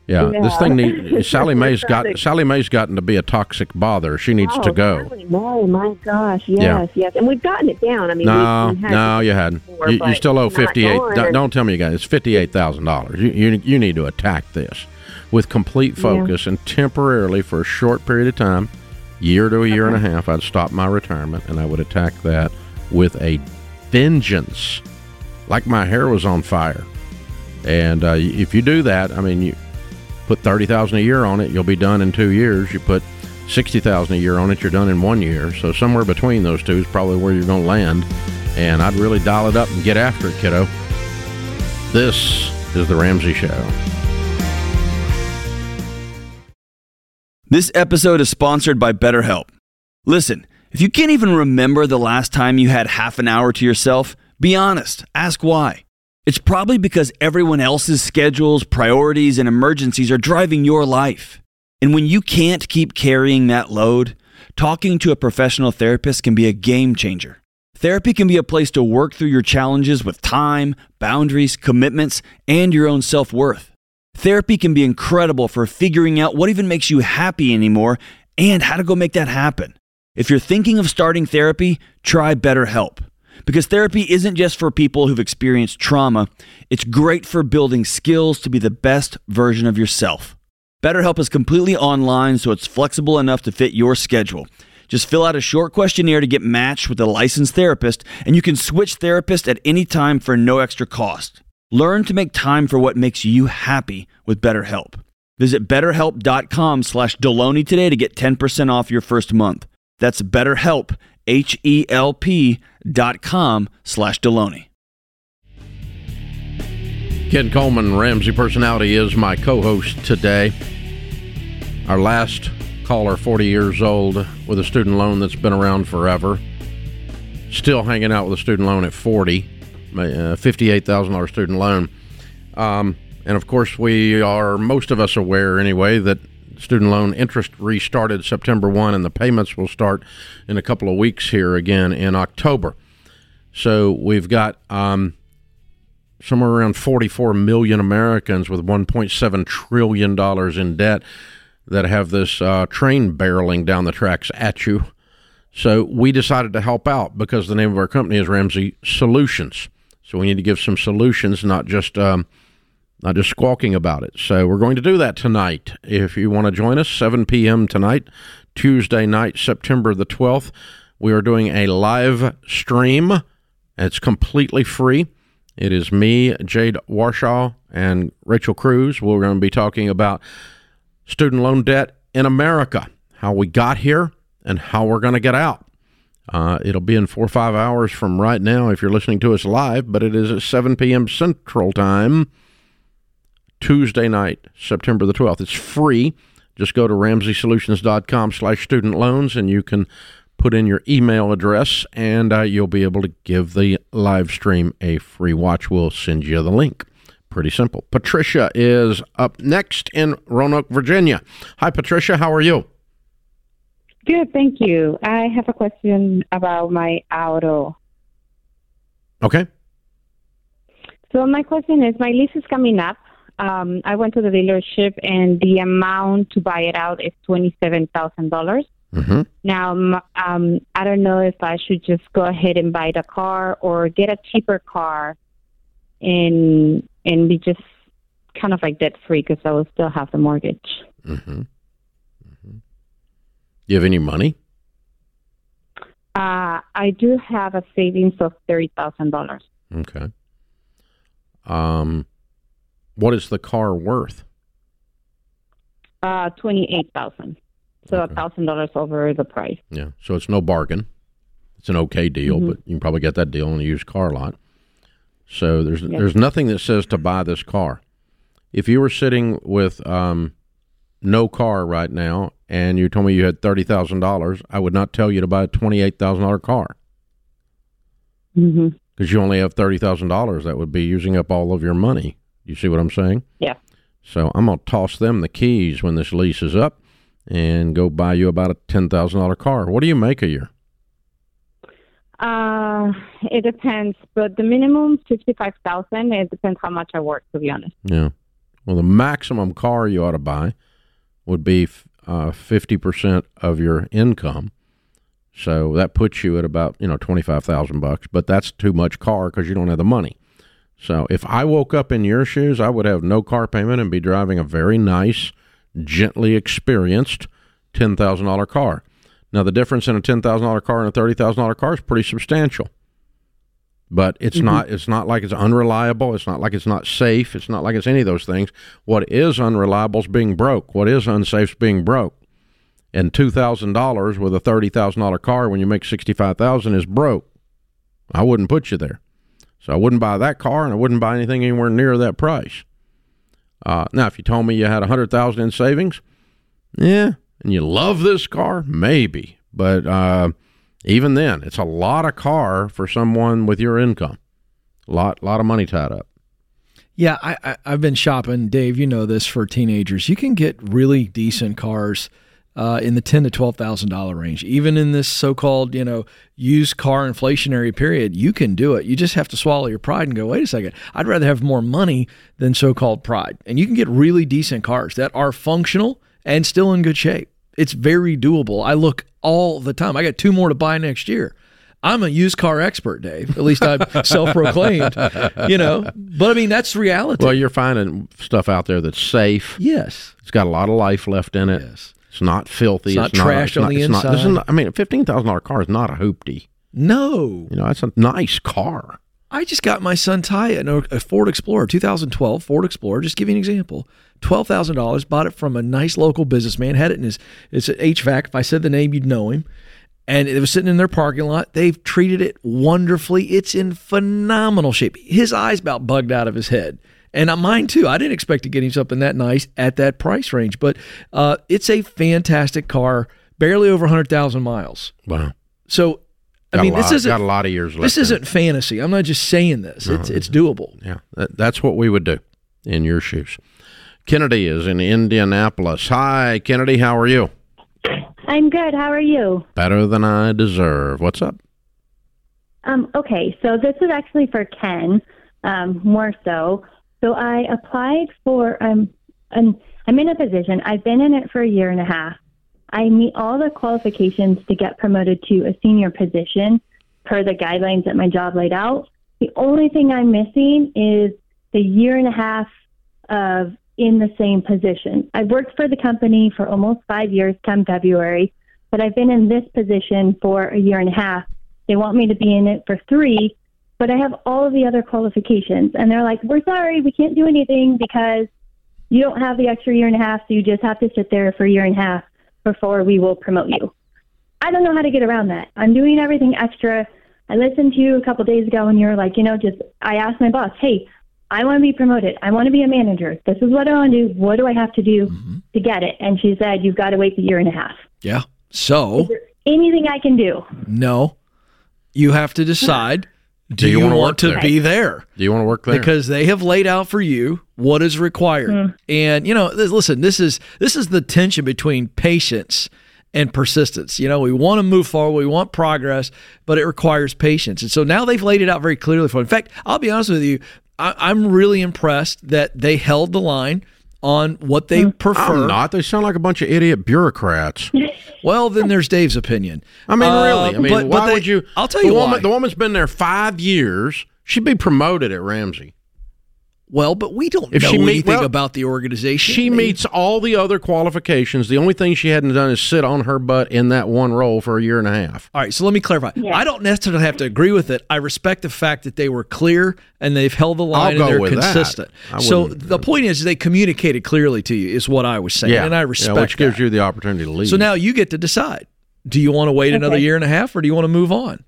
Yeah, this thing need Sallie Mae's got Sallie Mae's gotten to be a toxic bother. She needs oh, to go. Sallie Mae, my gosh, yes, Yeah. yes, and we've gotten it down. I mean, No, we, we had no, you hadn't. before, You, you still owe fifty eight. Don't, don't tell me, you guys. It's fifty eight thousand dollars. You, you you need to attack this with complete focus and temporarily for a short period of time, year to a year and a half. I'd stop my retirement and I would attack that with a vengeance, like my hair was on fire. And uh, if you do that, I mean, you put thirty thousand a year on it, you'll be done in two years. You put sixty thousand a year on it, you're done in one year. So somewhere between those two is probably where you're going to land. And I'd really dial it up and get after it, kiddo. This is the Ramsey Show. This episode is sponsored by BetterHelp. Listen, if you can't even remember the last time you had half an hour to yourself, be honest. Ask why. It's probably because everyone else's schedules, priorities, and emergencies are driving your life. And when you can't keep carrying that load, talking to a professional therapist can be a game changer. Therapy can be a place to work through your challenges with time, boundaries, commitments, and your own self worth. Therapy can be incredible for figuring out what even makes you happy anymore and how to go make that happen. If you're thinking of starting therapy, try BetterHelp. Because therapy isn't just for people who've experienced trauma, it's great for building skills to be the best version of yourself. BetterHelp is completely online, so it's flexible enough to fit your schedule. Just fill out a short questionnaire to get matched with a licensed therapist, and you can switch therapist at any time for no extra cost. Learn to make time for what makes you happy with BetterHelp. Visit betterhelp.com slash Delony today to get 10% off your first month. That's betterhelp, H-E-L-P dot com slash Delony. Ken Coleman, Ramsey Personality, is my co host today. Our last caller, 40 years old, with a student loan that's been around forever. Still hanging out with a student loan at 40, a $58,000 student loan. Um, and of course, we are, most of us aware anyway, that student loan interest restarted September 1 and the payments will start in a couple of weeks here again in October. So we've got um, somewhere around 44 million Americans with 1.7 trillion dollars in debt that have this uh, train barreling down the tracks at you. So we decided to help out because the name of our company is Ramsey Solutions. So we need to give some solutions, not just um, not just squawking about it. So we're going to do that tonight. If you want to join us, 7 p.m. tonight, Tuesday night, September the 12th, we are doing a live stream. It's completely free. It is me, Jade Warshaw, and Rachel Cruz. We're going to be talking about student loan debt in America, how we got here, and how we're going to get out. Uh, it'll be in four or five hours from right now if you're listening to us live, but it is at 7 p.m. Central Time, Tuesday night, September the 12th. It's free. Just go to ramseysolutions.com slash student loans and you can put in your email address and uh, you'll be able to give the live stream a free watch. We'll send you the link. Pretty simple. Patricia is up next in Roanoke, Virginia. Hi, Patricia. How are you? Good, thank you. I have a question about my auto. Okay. So my question is, my lease is coming up. Um, I went to the dealership, and the amount to buy it out is twenty-seven thousand dollars. Mm-hmm. Now, um, I don't know if I should just go ahead and buy the car or get a cheaper car, and and be just kind of like debt free because I will still have the mortgage. Mm-hmm. Mm-hmm. Do you have any money? Uh, I do have a savings of thirty thousand dollars. Okay. Um, what is the car worth? Uh, twenty-eight thousand. So a thousand dollars over the price. Yeah. So it's no bargain. It's an okay deal, Mhm. but you can probably get that deal in a used car lot. So there's there's nothing that says to buy this car. If you were sitting with um, no car right now and you told me you had thirty thousand dollars, I would not tell you to buy a twenty eight thousand dollar car Mm-hmm. because you only have thirty thousand dollars. That would be using up all of your money. You see what I'm saying? Yeah. So I'm gonna toss them the keys when this lease is up, and go buy you about a ten thousand dollar car. What do you make a year? Uh, it depends, but the minimum fifty-five thousand. It depends how much I work, to be honest. Yeah. Well, the maximum car you ought to buy would be uh, fifty percent of your income. So that puts you at about you know twenty five thousand bucks. But that's too much car because you don't have the money. So if I woke up in your shoes, I would have no car payment and be driving a very nice, gently experienced ten thousand dollar car. Now the difference in a ten thousand dollar car and a thirty thousand dollar car is pretty substantial. But it's Mhm. not it's not like it's unreliable, it's not like it's not safe, it's not like it's any of those things. What is unreliable is being broke. What is unsafe is being broke. And two thousand dollars with a thirty thousand dollar car when you make sixty five thousand is broke. I wouldn't put you there. So I wouldn't buy that car and I wouldn't buy anything anywhere near that price. Uh, now, if you told me you had a hundred thousand in savings, yeah, and you love this car, maybe. But uh, even then, it's a lot of car for someone with your income. A Lot, lot of money tied up. Yeah, I, I, I've been shopping, Dave. You know this for teenagers. You can get really decent cars uh, in the ten to twelve thousand dollar range. Even in this so-called, you know, used car inflationary period, you can do it. You just have to swallow your pride and go, wait a second. I'd rather have more money than so-called pride. And you can get really decent cars that are functional and still in good shape. It's very doable. I look all the time. I got two more to buy next year. I'm a used car expert, Dave. At least I'm self-proclaimed, you know. But I mean, that's reality. Well, you're finding stuff out there that's safe. yes. It's got a lot of life left in it. Yes. It's not filthy. It's not trashed on the it's Not, this is inside. not, I mean, a fifteen thousand dollar car is not a hoopty. No, You know, that's a nice car. I just got my son Ty a, a Ford Explorer, 2012 Ford Explorer. Just give you an example. Twelve thousand dollars. Bought it from a nice local businessman. Had it in his. It's an HVAC. If I said the name, you'd know him. And it was sitting in their parking lot. They've treated it wonderfully. It's in phenomenal shape. His eyes about bugged out of his head. And uh, mine too. I didn't expect to get him something that nice at that price range, but uh, it's a fantastic car. Barely over hundred thousand miles. Wow. So, I mean, this isn't got a lot of years left. this in it. isn't fantasy. I'm not just saying this. It's it's doable. Yeah, that, that's what we would do in your shoes. Kennedy is in Indianapolis. Hi, Kennedy. How are you? I'm good. How are you? Better than I deserve. What's up? Um, okay, so this is actually for Ken, um, more so. So I applied for um, an, I'm in a position. I've been in it for a year and a half. I meet all the qualifications to get promoted to a senior position per the guidelines that my job laid out. The only thing I'm missing is the year and a half of in the same position. I've worked for the company for almost five years come February, but I've been in this position for a year and a half. They want me to be in it for three, but I have all of the other qualifications. And they're like, we're sorry, we can't do anything because you don't have the extra year and a half, so you just have to sit there for a year and a half before we will promote you. I don't know how to get around that. I'm doing everything extra. I listened to you a couple days ago and you were like, you know, just I asked my boss, hey, I want to be promoted. I want to be a manager. This is what I want to do. What do I have to do mm-hmm. to get it? And she said, you've got to wait the year and a half. Yeah. So Is there anything I can do? no, you have to decide. Do, you you, wanna want to there? be there? Do you want to work there? Because they have laid out for you what is required. Hmm. And you know, th- listen, this is this is the tension between patience and persistence. You know, we want to move forward, we want progress, but it requires patience. And so now they've laid it out very clearly for. In fact, I'll be honest with you, I, I'm really impressed that they held the line on what they prefer. I'm not. They sound like a bunch of idiot bureaucrats. Well, then there's Dave's opinion. I mean, Uh, really. I mean, but- why but they- would you? I'll tell the you woman, why. The woman's been there five years. She'd be promoted at Ramsey. Well, but we don't If know she meet- anything well, about the organization. She They- meets all the other qualifications. The only thing she hadn't done is sit on her butt in that one role for a year and a half. All right, so let me clarify. Yeah. I don't necessarily have to agree with it. I respect the fact that they were clear and they've held the line go and they're consistent. So the point is, they communicated clearly to you. Is what I was saying, and I Yeah, respect which gives that. you the opportunity to leave. So now you get to decide: Do you want to wait another year and a half, or do you want to move on?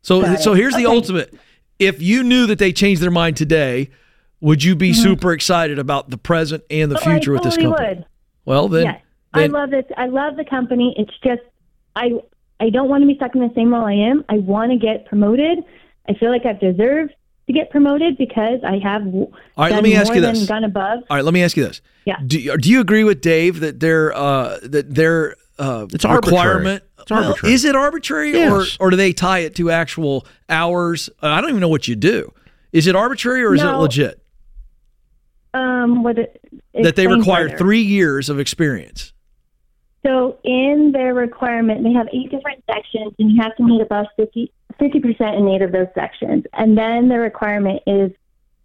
So, so it. here's the ultimate: If you knew that they changed their mind today, would you be super excited about the present and the Mm-hmm. Oh, future I with this company? would. Well, then, yes, I then love this. I love the company. It's just I I don't want to be stuck in the same role I am. I want to get promoted. I feel like I've deserved to get promoted because I have All right, let me ask you this. gone above. All right, let me ask you this. Yeah. Do you, do you agree with Dave that their uh, that their uh, It's arbitrary. It's arbitrary. is it arbitrary, Yes. or or do they tie it to actual hours? Uh, I don't even know what you do. Is it arbitrary or is it legit Um, what it, that they require further. three years of experience? So in their requirement, they have eight different sections, and you have to meet above 50 percent in eight of those sections. And then the requirement is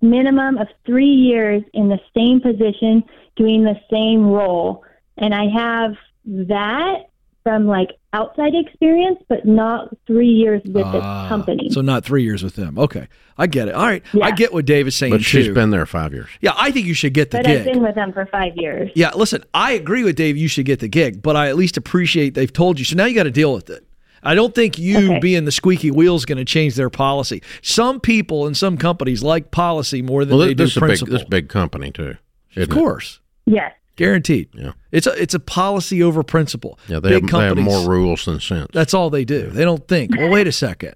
minimum of three years in the same position, doing the same role. And I have that from like outside experience, but not three years with Ah, the company. So not three years with them. Okay, I get it. All right, I get what Dave is saying but she's too. been there five years. yeah, I think you should get the but gig. I've been with them for five years. Yeah, listen, I agree with Dave. You should get the gig, but I at least appreciate they've told you. So now you got to deal with it. I don't think you Okay. being the squeaky wheel is going to change their policy. Some people in some companies like policy more than Well, they this, do this is a big, principle. this big company too. of course, Yes. Guaranteed. Yeah. It's a it's a policy over principle. Yeah, they Big have, they have more rules than sense. That's all they do. They don't think. Well, wait a second.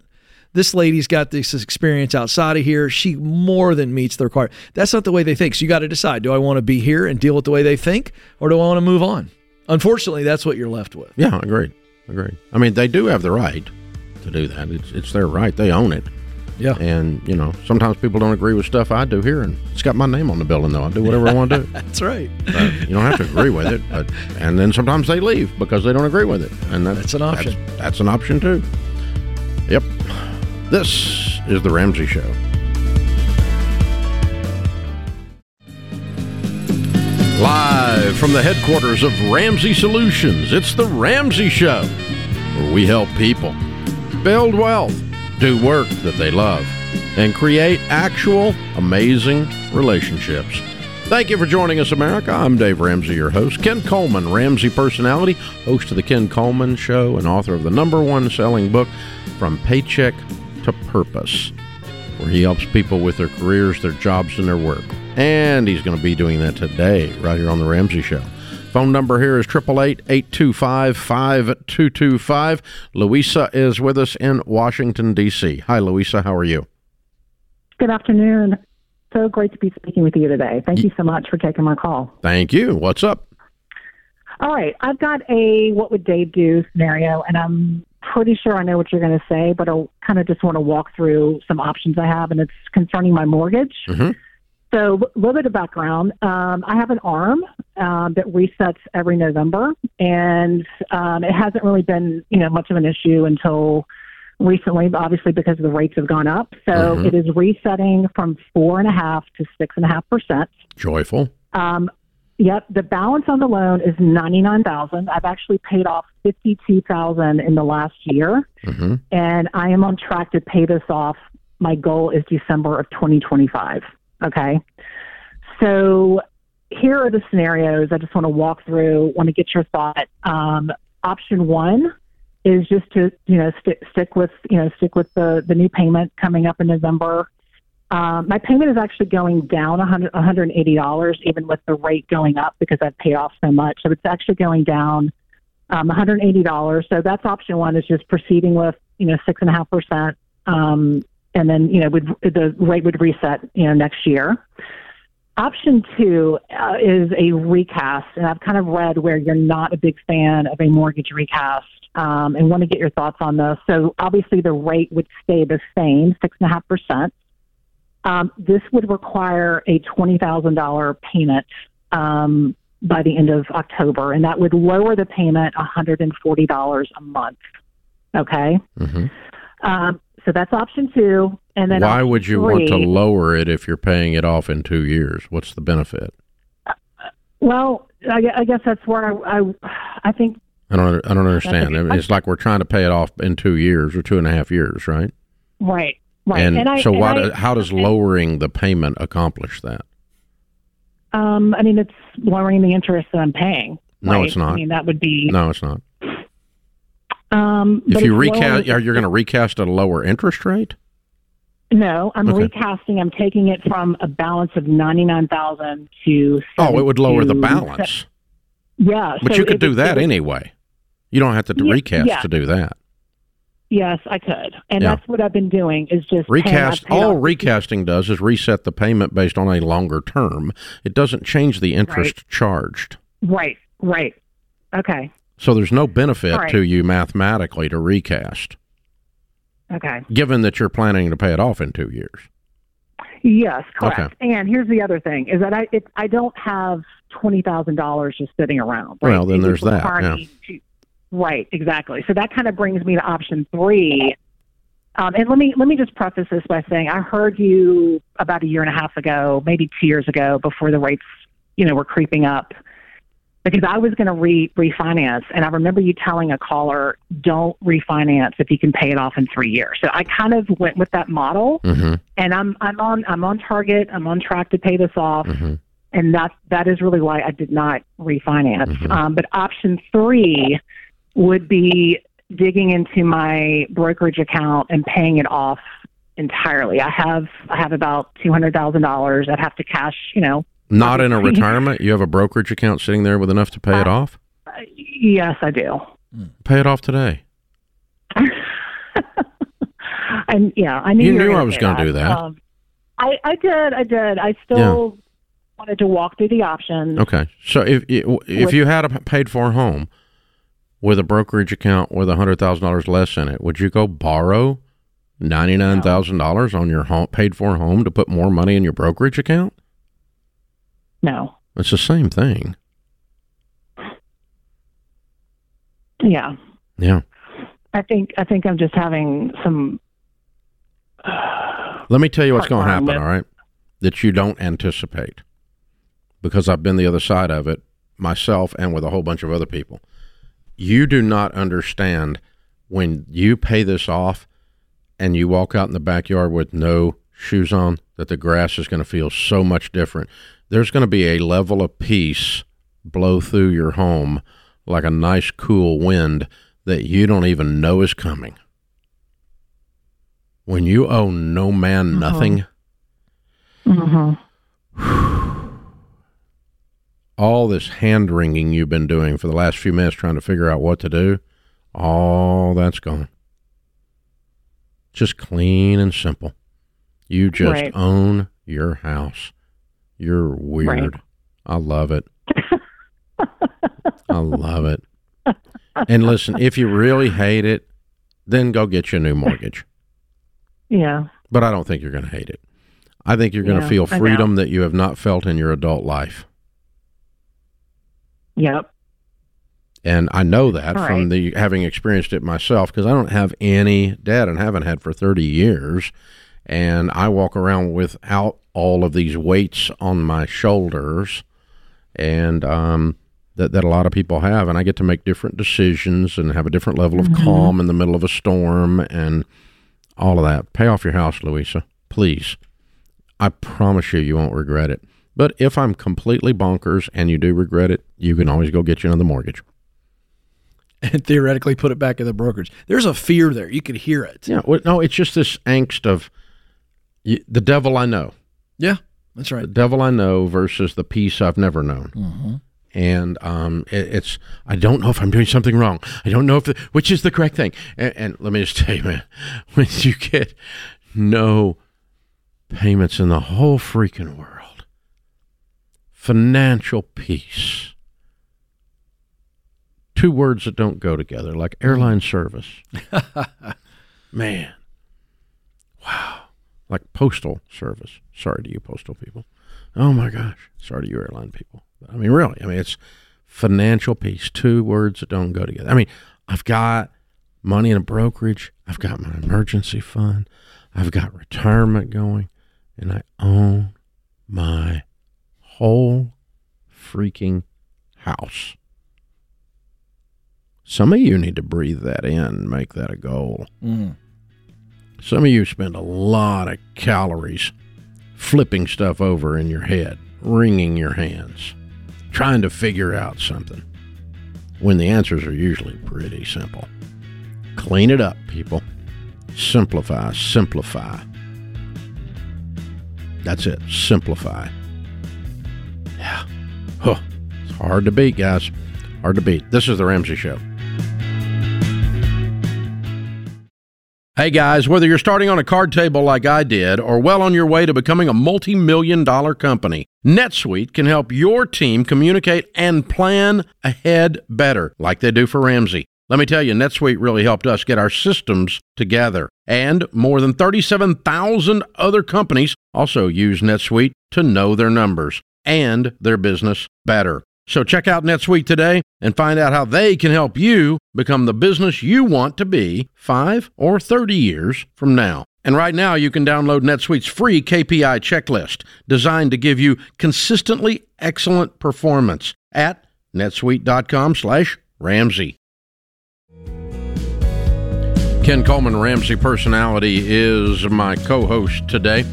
This lady's got this experience outside of here. She more than meets the requirement. That's not the way they think. So you got to decide: Do I want to be here and deal with the way they think, or do I want to move on? Unfortunately, that's what you're left with. Yeah, agreed. Agreed. I mean, they do have the right to do that. It's it's their right. They own it. Yeah. And you know, sometimes people don't agree with stuff I do here, and it's got my name on the building. Though I do whatever I want to do. That's right. But you don't have to agree with it. But and then sometimes they leave because they don't agree with it, and that's, That's an option. That's, that's an option too. Yep. This is the Ramsey Show. Live from from the headquarters of Ramsey Solutions. It's the Ramsey Show, where we help people build wealth, do work that they love, and create actual amazing relationships. Thank you for joining us, America. I'm Dave Ramsey, your host. Ken Coleman, Ramsey personality, host of The Ken Coleman Show, and author of the number one selling book, From Paycheck to Purpose, where he helps people with their careers, their jobs, and their work. And he's going to be doing that today, right here on The Ramsey Show. Phone number here is 888 825 5225. Louisa is with us in Washington, D.C. Hi, Louisa. How are you? Good afternoon. So great to be speaking with you today. Thank you so much for taking my call. Thank you. What's up? All right. I've got a what would Dave do scenario, and I'm pretty sure I know what you're going to say, but I kind of just want to walk through some options I have, and it's concerning my mortgage. Mm-hmm. So, a little bit of background. Um, I have an ARM um, that resets every November, and um, it hasn't really been, you know, much of an issue until recently, obviously because the rates have gone up. So Mhm. it is resetting from four and a half to six and a half percent. Joyful. Um, yep, the balance on the loan is ninety nine thousand. I've actually paid off fifty two thousand in the last year, Mm-hmm. and I am on track to pay this off. My goal is December of twenty twenty five. Okay, so here are the scenarios. I just want to walk through. Want to get your thought. Um, option one is just to you know stick stick with you know stick with the the new payment coming up in November. Um, my payment is actually going down $100, $180, even with the rate going up because I've paid off so much. So it's actually going down um, $180. So that's option one is just proceeding with, you know, six and a half percent. Um, and then, you know, would, the rate would reset, you know, next year. Option two uh, is a recast, and I've kind of read where you're not a big fan of a mortgage recast, um, and want to get your thoughts on this. So obviously, the rate would stay the same, six and a half percent. Um, this would require a twenty thousand dollar payment um, by the end of October, and that would lower the payment one hundred and forty dollars a month. Okay, Mm-hmm. Um, so that's option two, and then Why would you want to lower it if you're paying it off in two years? What's the benefit? Well, I, I guess that's where I, I, I think I don't. I don't understand. I mean, it's like we're trying to pay it off in two years or two and a half years, right? right, right. And, I, so, and why? Do- how does lowering the payment accomplish that? Um, I mean, it's lowering the interest that I'm paying. No, it's not. I mean, that would be. No, it's not. Um, If you recast, are you going to recast at a lower interest rate? No, I'm Okay. recasting. I'm taking it from a balance of ninety nine thousand to. Oh, it would lower the balance. Yeah, But so you could do that anyway. You don't have to Yeah, recast yeah. to do that. Yes, I could, and Yeah. that's what I've been doing. Is just Recast. I've All recasting does is reset the payment based on a longer term. It doesn't change the interest charged. Right, right. Okay, So there's no benefit right. to you mathematically to recast, okay. given that you're planning to pay it off in two years. Yes, correct. Okay. And here's the other thing: is that I it, I don't have twenty thousand dollars just sitting around. right? Well, then there's that, yeah. to- right, exactly. So that kind of brings me to option three. Um, and let me let me just preface this by saying I heard you about a year and a half ago, maybe two years ago, before the rates, you know, were creeping up, because I was going to re refinance, and I remember you telling a caller, "Don't refinance if you can pay it off in three years." So I kind of went with that model Mm-hmm. and I'm I'm on I'm on target. I'm on track to pay this off, Mm-hmm. and that that is really why I did not refinance. Mhm. Um, but option three would be digging into my brokerage account and paying it off entirely. I have I have about two hundred thousand dollars. I'd have to cash, you know. Not in a retirement. You have a brokerage account sitting there with enough to pay it off. Uh, yes, I do. Pay it off today. and yeah, I knew You you, knew I was gonna do that. Um, I I did I did. I still wanted to walk through the options. Okay. So if if With- you had a paid for home with a brokerage account with a hundred thousand dollars less in it, would you go borrow ninety nine thousand dollars on your home paid for home to put more money in your brokerage account? No. It's the same thing. Yeah. Yeah. I think I think I'm just having some. Uh, Let me tell you what's going to happen, all right? That you don't anticipate. Because I've been the other side of it myself and with a whole bunch of other people. You do not understand when you pay this off and you walk out in the backyard with no shoes on that the grass is going to feel so much different. There's going to be a level of peace blow through your home like a nice cool wind that you don't even know is coming. When you owe no man nothing, Mm-hmm. all this hand wringing you've been doing for the last few minutes trying to figure out what to do, all that's gone. Just clean and simple. You just Right. own your house. You're weird. Right. I love it. I love it. And listen, if you really hate it, then go get you a new mortgage. Yeah. But I don't think you're going to hate it. I think you're going to Yeah, feel freedom that you have not felt in your adult life. Yep. And I know that All from right. the having experienced it myself because I don't have any debt and haven't had for 30 years. And I walk around without all of these weights on my shoulders and um, that, that a lot of people have. And I get to make different decisions and have a different level of Mhm. calm in the middle of a storm and all of that. Pay off your house, Louisa, please. I promise you, you won't regret it. But if I'm completely bonkers and you do regret it, you can always go get you another mortgage. and theoretically put it back in the brokerage. There's a fear there. You could hear it. Yeah, well, no, it's just this angst of y the devil I know. Yeah, that's The right. devil I know versus the peace I've never known. Mhm. And um, it, it's I don't know if I'm doing something wrong. I don't know if the, which is the correct thing. And, and let me just tell you, man, when you get no payments in the whole freaking world, financial peace. Two words that don't go together, like airline service. Man. Wow. Like postal service. Sorry to you, postal people. Oh my gosh. Sorry to you, airline people. I mean, really. I mean, it's financial peace. Two words that don't go together. I mean, I've got money in a brokerage, I've got my emergency fund, I've got retirement going, and I own my whole freaking house. Some of you need to breathe that in make that a goal. Mm. Some of you spend a lot of calories flipping stuff over in your head, wringing your hands, trying to figure out something when the answers are usually pretty simple. Clean it up, people. Simplify, simplify. That's it. Simplify. Yeah. Huh. It's hard to beat, guys. Hard to beat. This is The Ramsey Show. Hey guys, whether you're starting on a card table like I did or well on your way to becoming a multi million dollar company, NetSuite can help your team communicate and plan ahead better, like they do for Ramsey. Let me tell you, NetSuite really helped us get our systems together. And more than 37,000 other companies also use NetSuite to know their numbers and their business better. So check out NetSuite today and find out how they can help you become the business you want to be 5 or 30 years from now. And right now you can download NetSuite's free KPI checklist designed to give you consistently excellent performance at netsuite.com slash Ramsey. Ken Coleman, Ramsey Personality, is my co host today.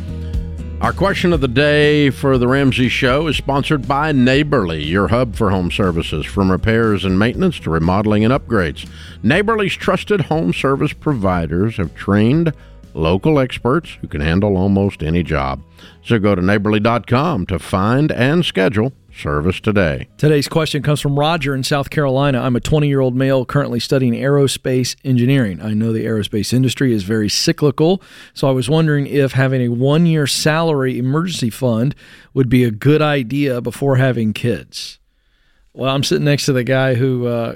Our question of the day for the Ramsey Show is sponsored by Neighborly, your hub for home services, from repairs and maintenance to remodeling and upgrades. Neighborly's trusted home service providers have trained local experts who can handle almost any job. So go to neighborly.com to find and schedule service today. Today's question comes from Roger in South Carolina. I'm a 20 year old male currently studying aerospace engineering. I know the aerospace industry is very cyclical, so I was wondering if having a one year salary emergency fund would be a good idea before having kids. Well, I'm sitting next to the guy who uh,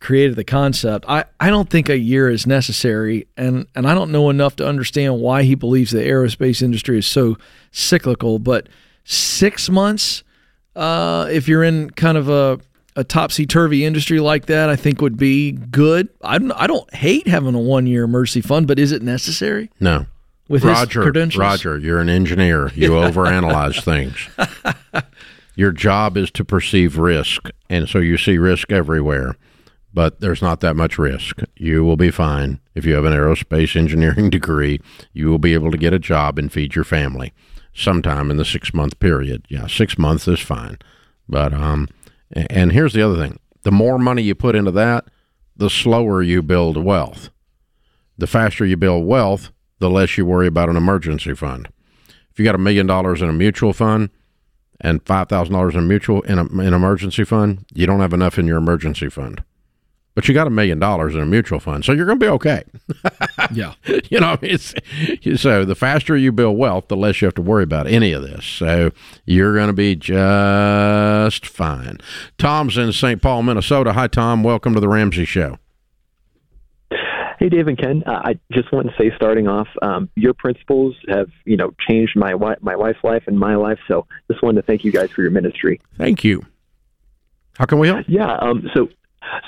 created the concept. I, I don't think a year is necessary, and, and I don't know enough to understand why he believes the aerospace industry is so cyclical, but six months uh, if you're in kind of a, a topsy turvy industry like that, I think would be good. I don't, I don't hate having a one year emergency fund, but is it necessary? No. With his Roger, credentials? Roger, you're an engineer. You overanalyze things. Your job is to perceive risk, and so you see risk everywhere. But there's not that much risk. You will be fine if you have an aerospace engineering degree. You will be able to get a job and feed your family sometime in the six month period. Yeah, six months is fine. But um, and here's the other thing: the more money you put into that, the slower you build wealth. The faster you build wealth, the less you worry about an emergency fund. If you got a million dollars in a mutual fund and five thousand dollars in a mutual in an emergency fund, you don't have enough in your emergency fund. But you got a million dollars in a mutual fund, so you're going to be okay. yeah, you know, it's so the faster you build wealth, the less you have to worry about any of this. So you're going to be just fine. Tom's in St. Paul, Minnesota. Hi, Tom. Welcome to the Ramsey Show. Hey, Dave and Ken. Uh, I just want to say, starting off, um, your principles have you know changed my wi- my wife's life and my life. So, just wanted to thank you guys for your ministry. Thank you. How can we help? Yeah. Um, so,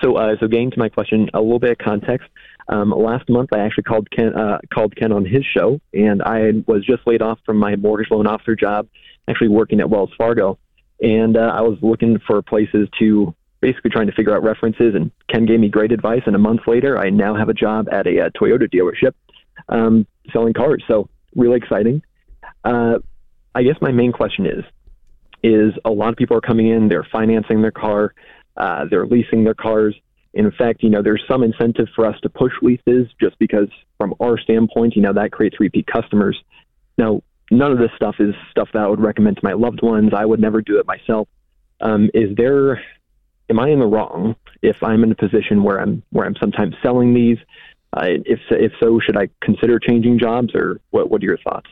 so uh, so getting to my question, a little bit of context. Um, last month, I actually called Ken uh, called Ken on his show, and I was just laid off from my mortgage loan officer job, actually working at Wells Fargo, and uh, I was looking for places to basically trying to figure out references. And Ken gave me great advice. And a month later, I now have a job at a, a Toyota dealership um, selling cars. So really exciting. Uh, I guess my main question is, is a lot of people are coming in, they're financing their car, uh, they're leasing their cars. In fact, you know, there's some incentive for us to push leases just because from our standpoint, you know, that creates repeat customers. Now, none of this stuff is stuff that I would recommend to my loved ones. I would never do it myself. Um, is there am I in the wrong if I'm in a position where I'm where I'm sometimes selling these? Uh, if if so, should I consider changing jobs, or what? What are your thoughts?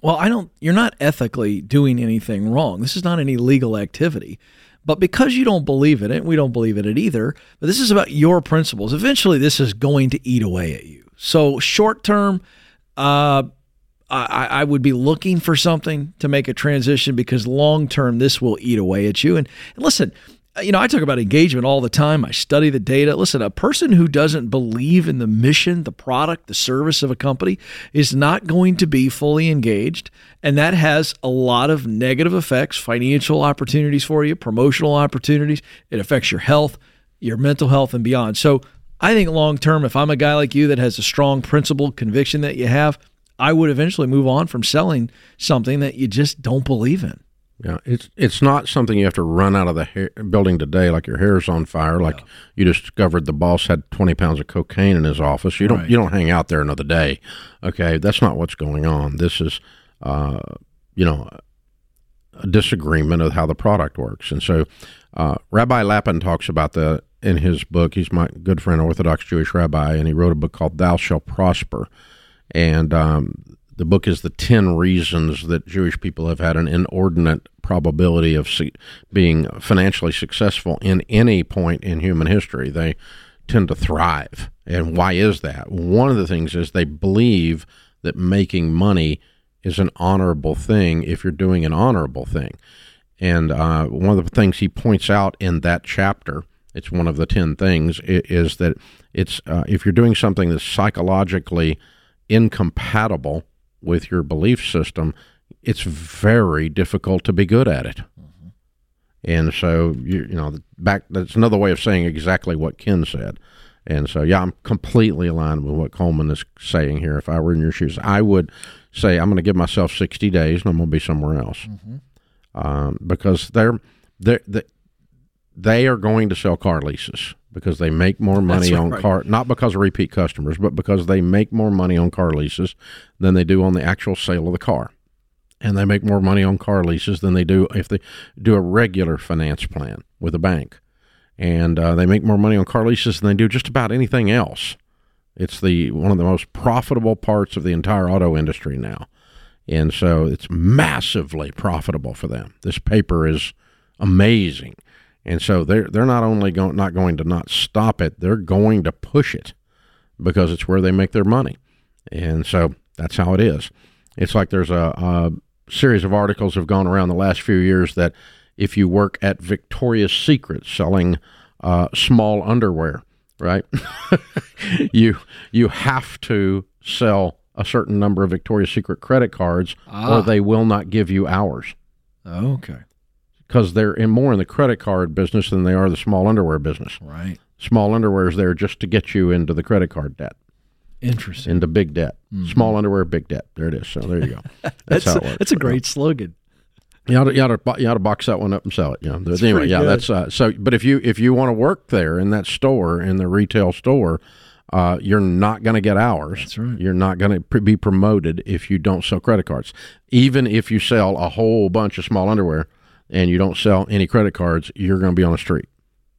Well, I don't. You're not ethically doing anything wrong. This is not any legal activity. But because you don't believe in it, we don't believe in it either. But this is about your principles. Eventually, this is going to eat away at you. So short term, uh, I, I, would be looking for something to make a transition because long term, this will eat away at you. And, and listen, you know, I talk about engagement all the time. I study the data. Listen, a person who doesn't believe in the mission, the product, the service of a company is not going to be fully engaged. And that has a lot of negative effects, financial opportunities for you, promotional opportunities. It affects your health, your mental health, and beyond. So I think long term, if I'm a guy like you that has a strong principle conviction that you have, I would eventually move on from selling something that you just don't believe in. Yeah, it's it's not something you have to run out of the hair, building today like your hair's on fire. Like yeah. you discovered the boss had twenty pounds of cocaine in his office. You don't right. you don't hang out there another day. Okay, that's not what's going on. This is, uh, you know, a disagreement of how the product works. And so, uh, Rabbi Lapin talks about the in his book. He's my good friend, Orthodox Jewish rabbi, and he wrote a book called "Thou Shalt Prosper." And um, the book is the 10 reasons that Jewish people have had an inordinate probability of being financially successful in any point in human history. They tend to thrive. And why is that? One of the things is they believe that making money is an honorable thing if you're doing an honorable thing. And uh, one of the things he points out in that chapter, it's one of the 10 things, is that it's uh, if you're doing something that's psychologically incompatible with your belief system, it's very difficult to be good at it. Mm-hmm. And so you you know back that's another way of saying exactly what Ken said. And so yeah, I'm completely aligned with what Coleman is saying here. If I were in your shoes, I would say I'm going to give myself 60 days and I'm going to be somewhere else mm-hmm. um, because they're they're they, they are going to sell car leases because they make more money on car not because of repeat customers but because they make more money on car leases than they do on the actual sale of the car. And they make more money on car leases than they do if they do a regular finance plan with a bank. And uh, they make more money on car leases than they do just about anything else. It's the one of the most profitable parts of the entire auto industry now. And so it's massively profitable for them. This paper is amazing and so they're they're not only going not going to not stop it, they're going to push it because it's where they make their money. And so that's how it is. It's like there's a, a series of articles have gone around the last few years that if you work at Victoria's Secret selling uh, small underwear, right? you you have to sell a certain number of Victoria's Secret credit cards, ah. or they will not give you hours. Okay because they're in more in the credit card business than they are the small underwear business. Right. Small underwear is there just to get you into the credit card debt, Interesting. into big debt. Mhm. Small underwear, big debt. There it is. So there you go. That's, That's how it works. that's a great slogan. You ought, to, you, ought to, you ought to box that one up and sell it. You know. That's anyway, yeah, good. that's uh, so. But if you if you want to work there in that store in the retail store, uh, you're not going to get hours. That's right. You're not going to pr- be promoted if you don't sell credit cards. Even if you sell a whole bunch of small underwear and you don't sell any credit cards, you're going to be on the street.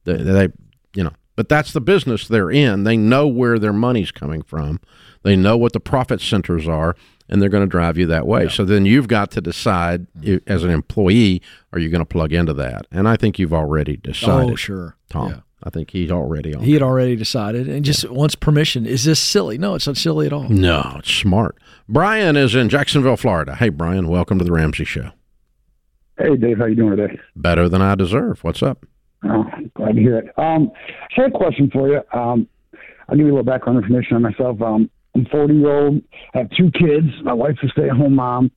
They, they, you know, but that's the business they're in. They know where their money's coming from. They know what the profit centers are, and they're going to drive you that way. So then you've got to decide as an employee, are you going to plug into that? And I think you've already decided. Oh, sure. Tom. Yeah. I think he's already on. He had already decided and just wants permission. Is this silly? No, it's not silly at all. No, it's smart. Brian is in Jacksonville, Florida. Hey, Brian, welcome to the Ramsey Show. Hey, Dave, how you doing today? Better than I deserve. What's up? Oh, glad to hear it. Um, I had a question for you. Um, I'll give you a little background information on myself. Um, I'm 40 year old. I have two kids. My wife's a stay at home mom.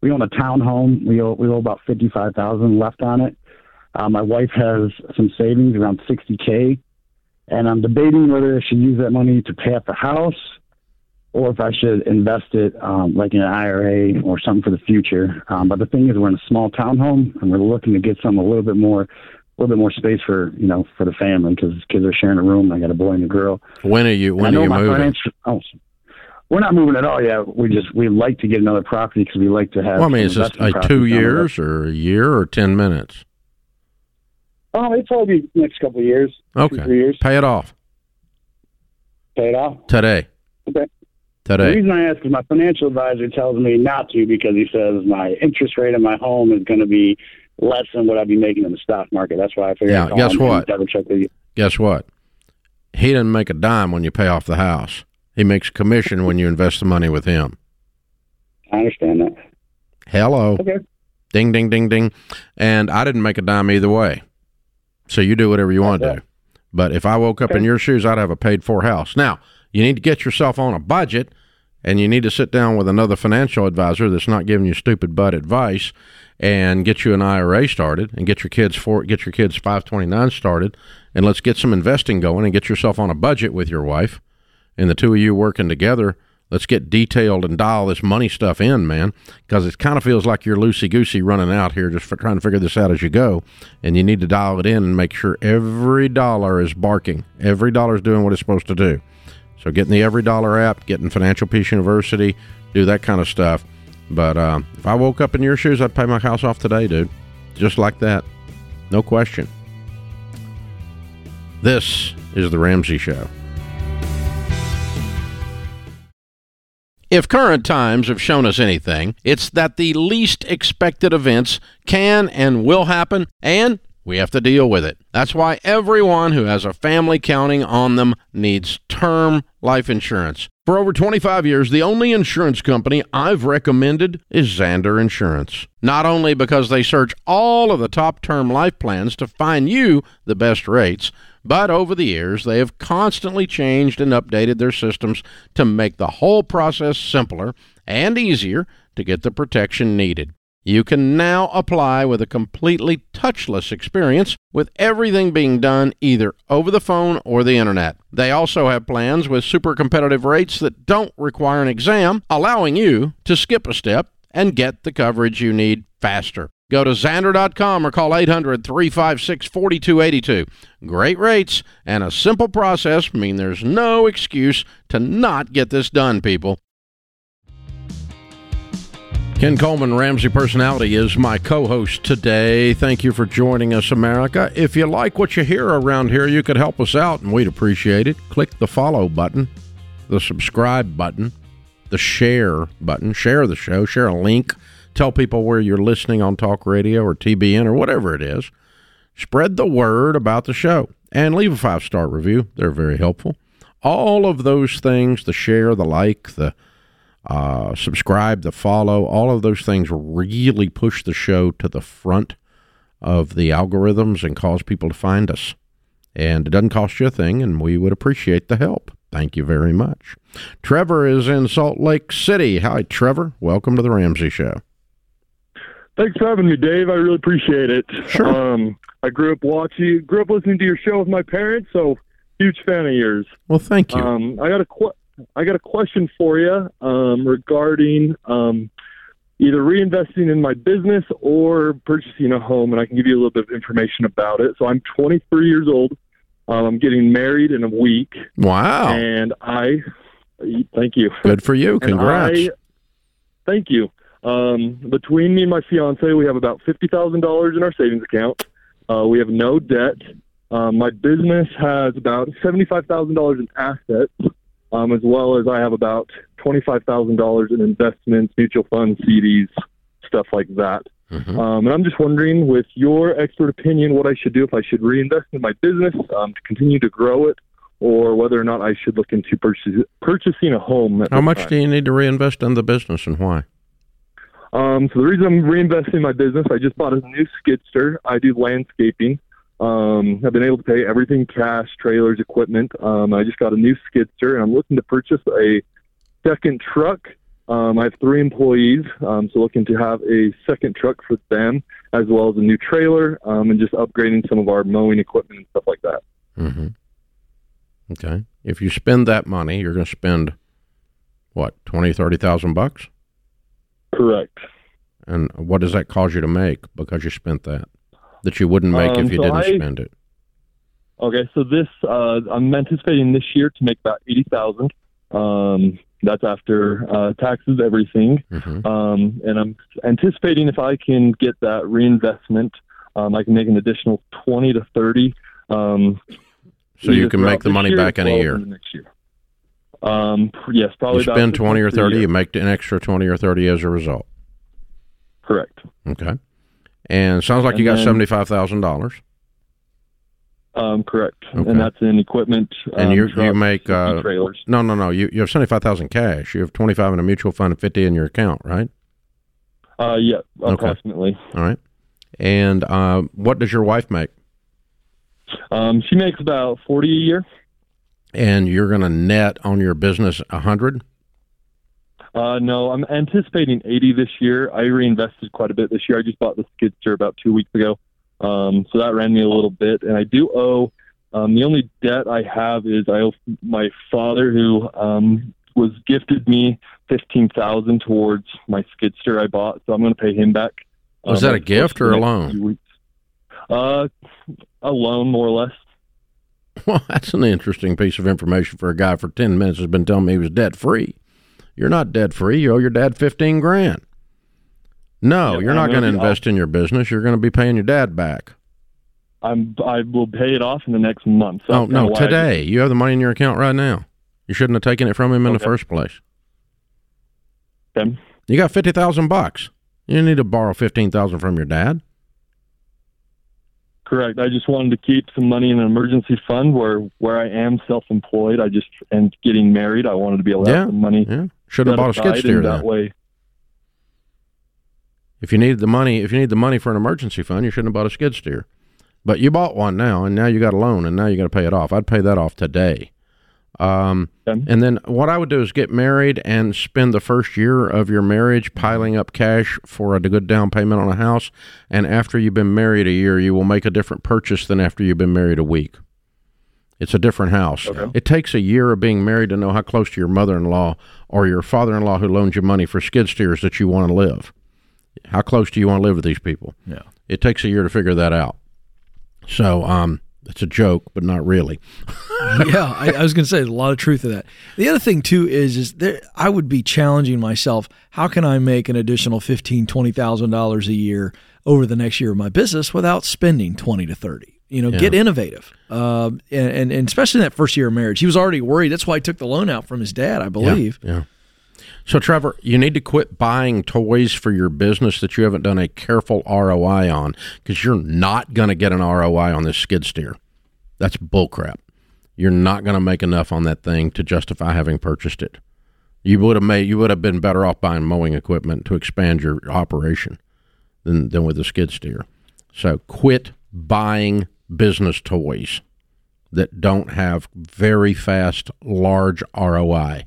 We own a townhome. We owe we owe about 55,000 left on it. Uh, my wife has some savings around 60k, and I'm debating whether I should use that money to pay off the house or if I should invest it um, like in an IRA or something for the future. Um, but the thing is, we're in a small townhome, and we're looking to get some a little bit more, a little bit more space for you know for the family because kids are sharing a room. I got a boy and a girl. When are you? When are you moving? oh, we're not moving at all yet. We just we like to get another property because we like to have. Well, I mean, is this like two properties down the road. years or a year or ten minutes? Oh, it's probably be next couple of years. Okay, Two, three years. pay it off Pay it off. today. Okay. The reason I ask is my financial advisor tells me not to because he says my interest rate on my home is going to be less than what I'd be making in the stock market. That's why I figured. Yeah, guess what? Double check with you. Guess what? He didn't make a dime when you pay off the house. He makes a commission when you invest the money with him. I understand that. Hello. Okay. Ding, ding, ding, ding. And I didn't make a dime either way. So you do whatever you want to do. But if I woke up in your shoes, I'd have a paid for house. Now, you need to get yourself on a budget and you need to sit down with another financial advisor that's not giving you stupid butt advice and get you an IRA started and get your kids for get your kids 529 started and let's get some investing going and get yourself on a budget with your wife and the two of you working together. Let's get detailed and dial this money stuff in man because it kind of feels like you're loosey goosey running out here just for trying to figure this out as you go and you need to dial it in and make sure every dollar is barking. Every dollar is doing what it's supposed to do so getting the EveryDollar app getting financial peace university do that kind of stuff. But uh, if i woke up in your shoes i'd pay my house off today dude. Just like that. No question. This is the ramsey show. If current times have shown us anything, it's that the least expected events can and will happen, and we have to deal with it. That's why everyone who has a family counting on them needs term life insurance. For over 25 years, the only insurance company I've recommended is Zander Insurance. Not only because they search all of the top term life plans to find you the best rates, but over the years, they have constantly changed and updated their systems to make the whole process simpler and easier to get the protection needed. You can now apply with a completely touchless experience with everything being done either over the phone or the internet. They also have plans with super competitive rates that don't require an exam, allowing you to skip a step and get the coverage you need faster. Go to Zander.com or call 800 356 4282. Great rates and a simple process mean there's no excuse to not get this done, people. Ken Coleman, Ramsey Personality, is my co host today. Thank you for joining us, America. If you like what you hear around here, you could help us out, and we'd appreciate it. Click the follow button, the subscribe button, the share button. Share the show, share a link. Tell people where you're listening on talk radio or TBN or whatever it is. Spread the word about the show and leave a five star review. They're very helpful. All of those things the share, the like, the uh, subscribe, the follow, all of those things really push the show to the front of the algorithms and cause people to find us. And it doesn't cost you a thing, and we would appreciate the help. Thank you very much. Trevor is in Salt Lake City. Hi, Trevor. Welcome to the Ramsey Show. Thanks for having me, Dave. I really appreciate it. Sure. Um, I grew up watching, grew up listening to your show with my parents, so huge fan of yours. Well, thank you. Um, I got a qu- I got a question for you um, regarding um, either reinvesting in my business or purchasing a home, and I can give you a little bit of information about it. So I'm 23 years old. Um, I'm getting married in a week. Wow. And I, thank you. Good for you. Congrats. I- thank you. Um, between me and my fiance, we have about fifty thousand dollars in our savings account. Uh, we have no debt. Um, my business has about seventy-five thousand dollars in assets, um, as well as I have about twenty-five thousand dollars in investments, mutual funds, CDs, stuff like that. Mm-hmm. Um, and I'm just wondering, with your expert opinion, what I should do if I should reinvest in my business um, to continue to grow it, or whether or not I should look into purchase, purchasing a home. How much time. do you need to reinvest in the business and why? Um, so the reason I'm reinvesting in my business, I just bought a new skid steer. I do landscaping. Um, I've been able to pay everything cash, trailers, equipment. Um, I just got a new skid steer, and I'm looking to purchase a second truck. Um, I have three employees, um, so looking to have a second truck for them, as well as a new trailer, um, and just upgrading some of our mowing equipment and stuff like that. Mm-hmm. Okay. If you spend that money, you're going to spend what twenty, thirty thousand bucks. Correct. And what does that cause you to make because you spent that that you wouldn't make Um, if you so didn't I- spend it? Okay, so this uh, I'm anticipating this year to make about eighty thousand. Um, that's after uh, taxes, everything. Mm-hmm. Um, and I'm anticipating if I can get that reinvestment, um, I can make an additional twenty to thirty. Um, So you can make the money year back in a year. next year. Um, yes, probably You about spend twenty or thirty, you make an extra twenty or thirty as a result. Correct. Okay. And sounds like you got seventy five thousand dollars. Um, correct. Okay. And that's in equipment. And um, you you make uh, trailers. no no no you you have seventy five thousand cash. You have twenty five in a mutual fund and fifty in your account, right? Uh, yeah, Okay. approximately. All right. And uh, what does your wife make? Um, she makes about forty a year. And you're going to net on your business a hundred. Uh, no, I'm anticipating 80 this year. I reinvested quite a bit this year. I just bought the skid steer about two weeks ago, um, so that ran me a little bit. And I do owe. Um, the only debt I have is I owe my father, who um, was gifted me fifteen thousand towards my skid steer I bought. So I'm going to pay him back. Was um, that a gift or a loan? Uh, a loan, more or less. Well, that's an interesting piece of information for a guy for ten minutes has been telling me he was debt free. You're not debt free. You owe your dad fifteen grand. No, you're not going to invest in your business. You're going to be paying your dad back. I'm I will pay it off in the next month. So oh no, today you have the money in your account right now. You shouldn't have taken it from him in the first place. Okay. You got fifty thousand bucks. You need to borrow fifteen thousand from your dad. Correct. I just wanted to keep some money in an emergency fund where where I am self-employed. I just and getting married. I wanted to be able to Yeah, have some money. Yeah, should have bought a skid steer that way. If you needed the money, if you need the money for an emergency fund, you shouldn't have bought a skid steer. But you bought one now, and now you got a loan, and now you got to pay it off. I'd pay that off today. Um, and then what I would do is get married and spend the first year of your marriage piling up cash for a good down payment on a house. And after you've been married a year, you will make a different purchase than after you've been married a week. It's a different house. It takes a year of being married to know how close to your mother-in-law or your father-in-law who loaned you money for skid steers that you want to live. How close do you want to live with these people? Yeah. It takes a year to figure that out. So, um, it's a joke, but not really. yeah, I, I was going to say there's a lot of truth to that. The other thing too is is there I would be challenging myself. How can I make an additional fifteen twenty thousand dollars a year over the next year of my business without spending twenty to thirty? You know, Yeah. get innovative, um, and, and and especially in that first year of marriage, he was already worried. That's why he took the loan out from his dad, I believe. Yeah. yeah. So, Trevor, you need to quit buying toys for your business that you haven't done a careful ROI on because you're not going to get an ROI on this skid steer. That's bullcrap. You're not going to make enough on that thing to justify having purchased it. You would have made you would have been better off buying mowing equipment to expand your operation than than with a skid steer. So quit buying business toys that don't have very fast large ROI.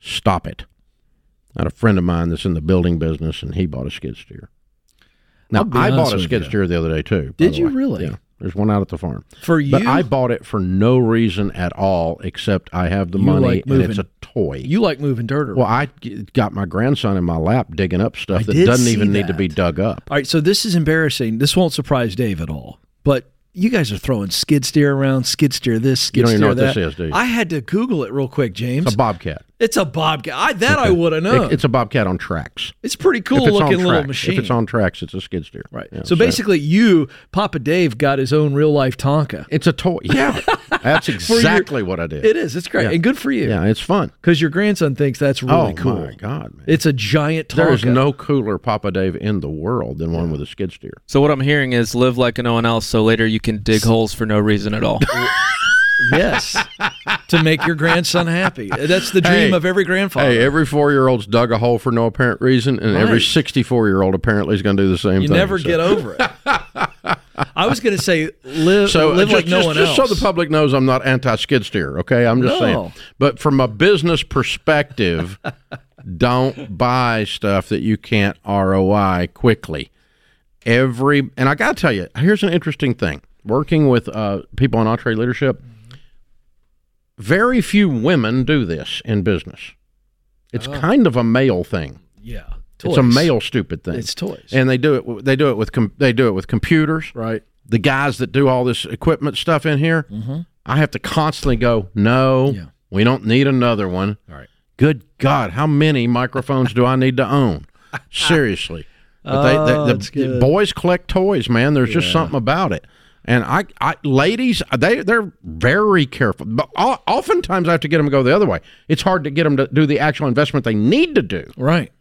Stop it. I had a friend of mine that's in the building business and he bought a skid steer. Now I bought a skid steer the other day too. Did you way. really? Yeah. There's one out at the farm For you. But? I bought it for no reason at all except I have the You money like and it's a toy. You like moving dirt around. well, I got my grandson in my lap digging up stuff I that doesn't even need to be dug up. All right, so this is embarrassing. This won't surprise Dave at all. But you guys are throwing skid steer around, skid steer this, skid You don't even steer know what that. this is, do you? I had to Google it real quick, James. It's a bobcat. It's a bobcat. I, that I Okay. would have known. It- it's a bobcat on tracks. It's pretty cool it's looking little tracks- machine. If it's on tracks, it's a skid steer. Right. Yeah, so basically, you, Papa Dave, got his own real life Tonka. It's a toy. Yeah, that's For your- exactly what I did. It is. It's great Yeah. and good for you. Yeah, it's fun. Because your grandson thinks that's really oh cool. Oh my god, man! It's a giant Tonka. There is no cooler Papa Dave in the world than one with a skid steer. So what I'm hearing is live like no one else, so later you can dig holes for no reason at all. yes, to make your grandson happy. That's the dream Hey, of every grandfather. Hey, every four-year-old's dug a hole for no apparent reason, and every sixty-four-year-old apparently is going to do the same you thing. never so- get over it. I was going to say live, So live just, like no just- one just else. so the public knows, I'm not anti-skid steer. Okay, I'm just No. saying. But from a business perspective, don't buy stuff that you can't ROI quickly. Every and I got to tell you, here's an interesting thing. Working with uh, people in EntreLeadership, very few women do this in business. It's Oh. kind of a male thing. yeah, It's a male stupid thing. It's toys. and they do it. They do it with. Com- they do it with computers. Right. The guys that do all this equipment stuff in here, Mhm. I have to constantly go. No, Yeah. we don't need another one. All right. Good God, how many microphones do I need to own? Seriously. But they, Oh, they, that's the good. boys collect toys, man. There's just something about it. And I, I, ladies, they they're very careful. But oftentimes, I have to get them to go the other way. It's hard to get them to do the actual investment they need to do Right.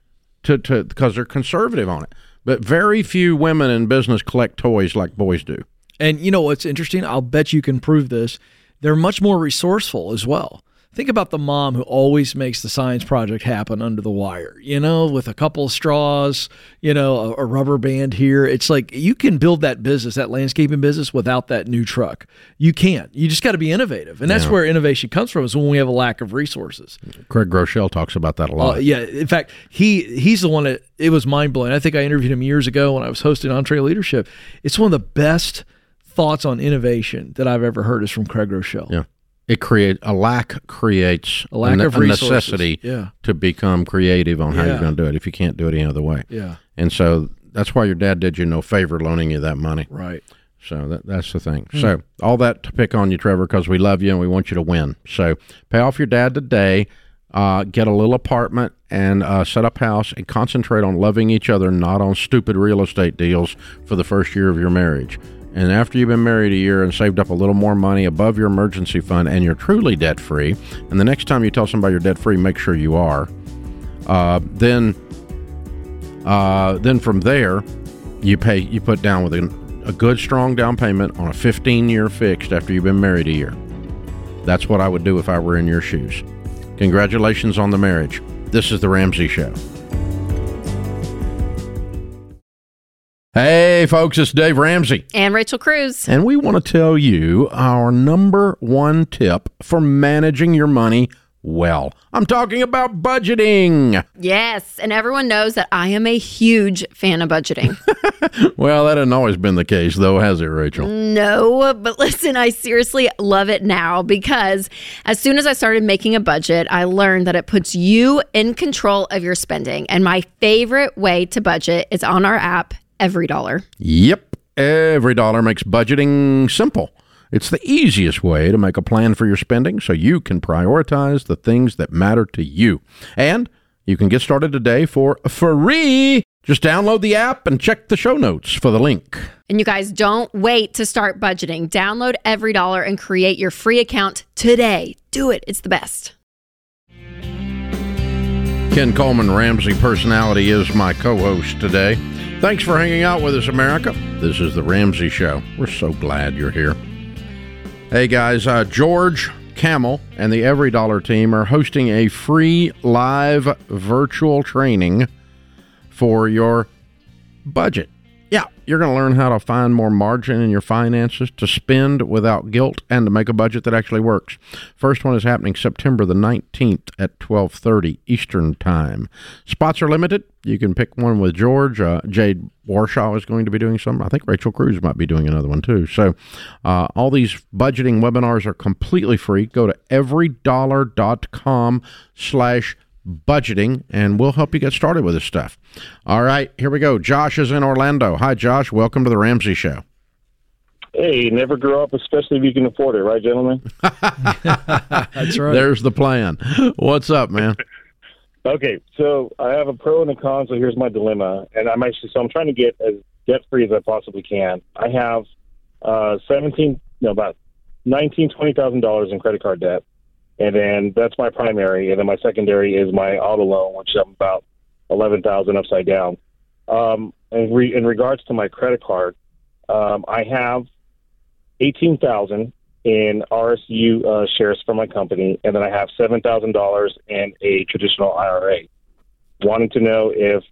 to to because they're conservative on it. But very few women in business collect toys like boys do. And you know what's interesting? I'll bet you can prove this. They're much more resourceful as well. Think about the mom who always makes the science project happen under the wire, you know, with a couple of straws, you know, a, a rubber band here. It's like you can build that business, that landscaping business, without that new truck. You can't. You just got to be innovative. And that's Yeah. where innovation comes from, is when we have a lack of resources. Craig Groeschel talks about that a lot. Uh, yeah, in fact, he he's the one that it was mind blowing. I think I interviewed him years ago when I was hosting EntreLeadership. It's one of the best thoughts on innovation that I've ever heard is from Craig Groeschel. Yeah. It create a lack creates A lack ne- of resources. necessity Yeah. to become creative on how Yeah. you're going to do it if you can't do it any other way. Yeah. And so that's why your dad did you no favor loaning you that money. Right. So that, that's the thing. Hmm. So all that to pick on you, Trevor, because we love you and we want you to win. So pay off your dad today. Uh, get a little apartment and uh, set up house and concentrate on loving each other, not on stupid real estate deals for the first year of your marriage. And after you've been married a year and saved up a little more money above your emergency fund and you're truly debt free, and the next time you tell somebody you're debt free, make sure you are. Uh, then, uh, then from there, you pay you put down with a, a good strong down payment on a 15 year fixed after you've been married a year. That's what I would do if I were in your shoes. Congratulations on the marriage. This is the Ramsey Show. Hey, folks, it's Dave Ramsey. And Rachel Cruz. And we want to tell you our number one tip for managing your money well. I'm talking about budgeting. Yes. And everyone knows that I am a huge fan of budgeting. Well, that hasn't always been the case, though, has it, Rachel? No, but listen, I seriously love it now because as soon as I started making a budget, I learned that it puts you in control of your spending. And my favorite way to budget is on our app, EveryDollar. Yep. EveryDollar makes budgeting simple. It's the easiest way to make a plan for your spending so you can prioritize the things that matter to you. And you can get started today for free. Just download the app and check the show notes for the link. And you guys don't wait to start budgeting. Download EveryDollar and create your free account today. Do it, it's the best. Ken Coleman, Ramsey Personality, is my co host today. Thanks for hanging out with us, America. This is The Ramsey Show. We're so glad you're here. Hey, guys, uh, George Camel and the EveryDollar team are hosting a free live virtual training for your budget. You're going to learn how to find more margin in your finances, to spend without guilt, and to make a budget that actually works. First one is happening September the 19th at 12:30 Eastern Time. Spots are limited. You can pick one with George. Uh, Jade Warshaw is going to be doing some. I think Rachel Cruz might be doing another one too. So, uh, all these budgeting webinars are completely free. Go to everydollar.com slash budgeting, and we'll help you get started with this stuff. All right, here we go. Josh is in Orlando. Hi, Josh. Welcome to the Ramsey Show. Hey, never grow up, especially if you can afford it, right, gentlemen? That's right. There's the plan. What's up, man? Okay, so I have a pro and a con. So here's my dilemma, and I'm actually so I'm trying to get as debt free as I possibly can. I have uh, seventeen, no, about nineteen, twenty thousand dollars in credit card debt, and then that's my primary, and then my secondary is my auto loan, which I'm about eleven thousand upside down. Um, and re- in regards to my credit card, um, I have eighteen thousand in RSU uh, shares for my company, and then I have seven thousand dollars in a traditional IRA. Wanting to know if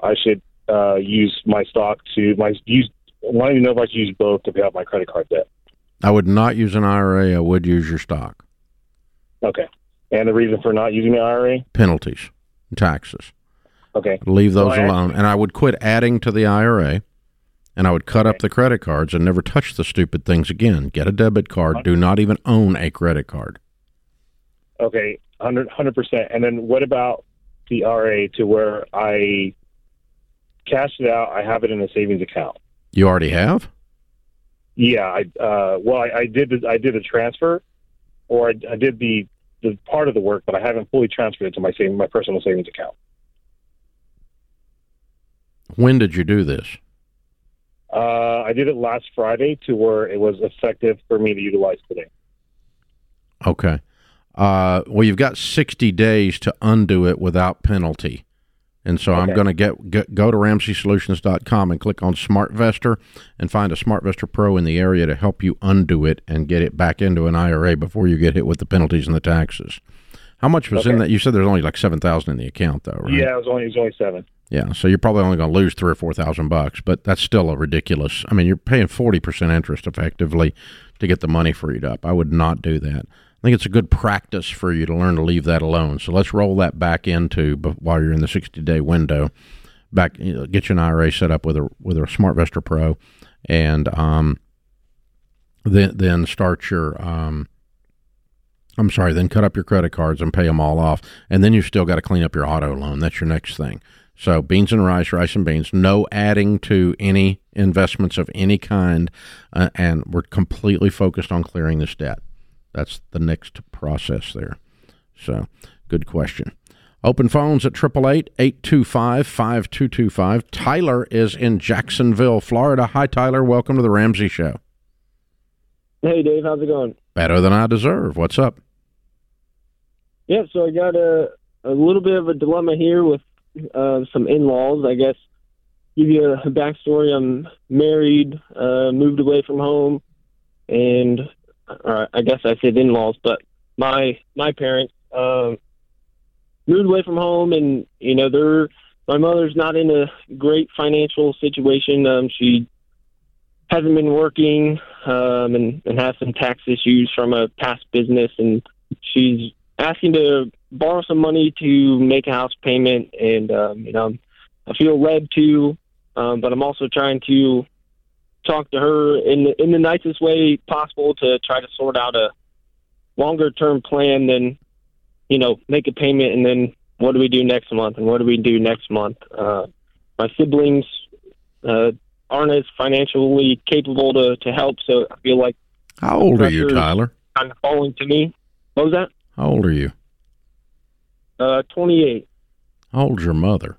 I should uh, use my stock to my use. Wanting to know if I should use both to pay off my credit card debt. I would not use an IRA. I would use your stock. Okay. And the reason for not using the IRA? Penalties, taxes. Okay. Leave those So alone. And I would quit adding to the IRA and I would cut up the credit cards and never touch the stupid things again. Get a debit card. Do not even own a credit card. Okay, 100 percent. And then what about the RA to where I cash it out? I have it in a savings account. You already have? Yeah, I uh, well, I, I did the, I did a transfer, or I, I did the the part of the work, but I haven't fully transferred it to my saving my personal savings account. When did you do this? Uh, I did it last Friday to where it was effective for me to utilize today. Okay. Uh, well, you've got 60 days to undo it without penalty. And so I'm going to get, get go to RamseySolutions.com and click on SmartVestor and find a SmartVestor Pro in the area to help you undo it and get it back into an IRA before you get hit with the penalties and the taxes. How much was in Okay. that? You said there's only like seven thousand in the account, though, right? Yeah, it was only it was only seven. Yeah, so you're probably only going to lose three or four thousand bucks, but that's still a ridiculous. I mean, you're paying forty percent interest effectively to get the money freed up. I would not do that. I think it's a good practice for you to learn to leave that alone. So let's roll that back into while you're in the sixty day window. Back, you get your IRA set up with a with a SmartVestor Pro, and um, then then start your um, I'm sorry, then cut up your credit cards and pay them all off. And then you've still got to clean up your auto loan. That's your next thing. So beans and rice, rice and beans, no adding to any investments of any kind. Uh, and we're completely focused on clearing this debt. That's the next process there. So good question. Open phones at 888 825 5225. Tyler is in Jacksonville, Florida. Hi, Tyler. Welcome to the Ramsey Show. Hey, Dave, how's it going? Better than I deserve. What's up? Yeah, so I got a a little bit of a dilemma here with uh, some in-laws. I guess give you a backstory. I'm married, uh, moved away from home, and uh, I guess I said in-laws, but my my parents um, moved away from home, and you know they're my mother's not in a great financial situation. Um, she hasn't been working um, and, and has some tax issues from a past business, and she's asking to borrow some money to make a house payment. And um, you know, I feel led to, um, but I'm also trying to talk to her in the, in the nicest way possible to try to sort out a longer term plan than you know make a payment and then what do we do next month and what do we do next month. Uh, my siblings uh, aren't as financially capable to, to help, so I feel like How old are you, Tyler? kind of falling to me. What was that? How old are you? Uh, 28. How old's your mother?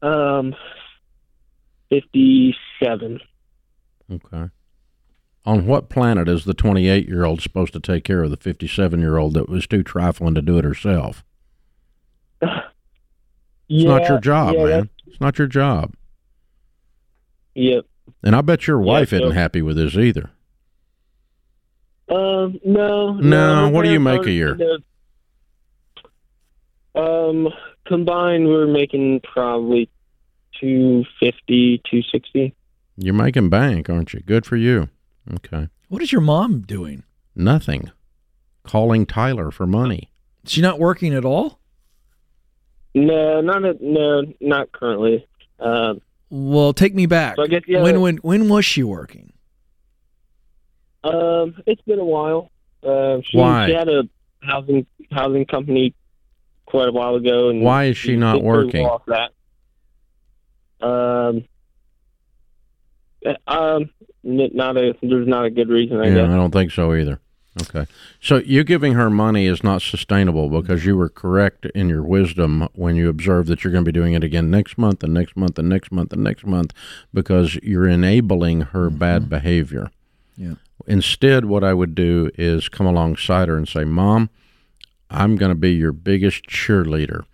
Um, 57. Okay. On what planet is the 28 year old supposed to take care of the 57 year old that was too trifling to do it herself? It's not your job, yeah, man. It's not your job. Yep. And I bet your wife isn't happy with this either. Um, no. No, her what do you make a year? Um, combined, we're making probably two fifty, two sixty. You're making bank, aren't you? Good for you. Okay. What is your mom doing? Nothing. Calling Tyler for money. Is she not working at all? No, not a, no, not currently. Um, Well, take me back. So I guess, yeah. when when when was she working? um, it's been a while. Uh, she, Why? she had a housing housing company quite a while ago, and Why is she not working? off that. Um, uh, um, not a there's not a good reason. I yeah, guess. I don't think so either. Okay. So you giving her money is not sustainable because you were correct in your wisdom when you observed that you're going to be doing it again next month and next month and next month and next month because you're enabling her bad behavior. Yeah. Instead, what I would do is come alongside her and say, Mom, I'm going to be your biggest cheerleader.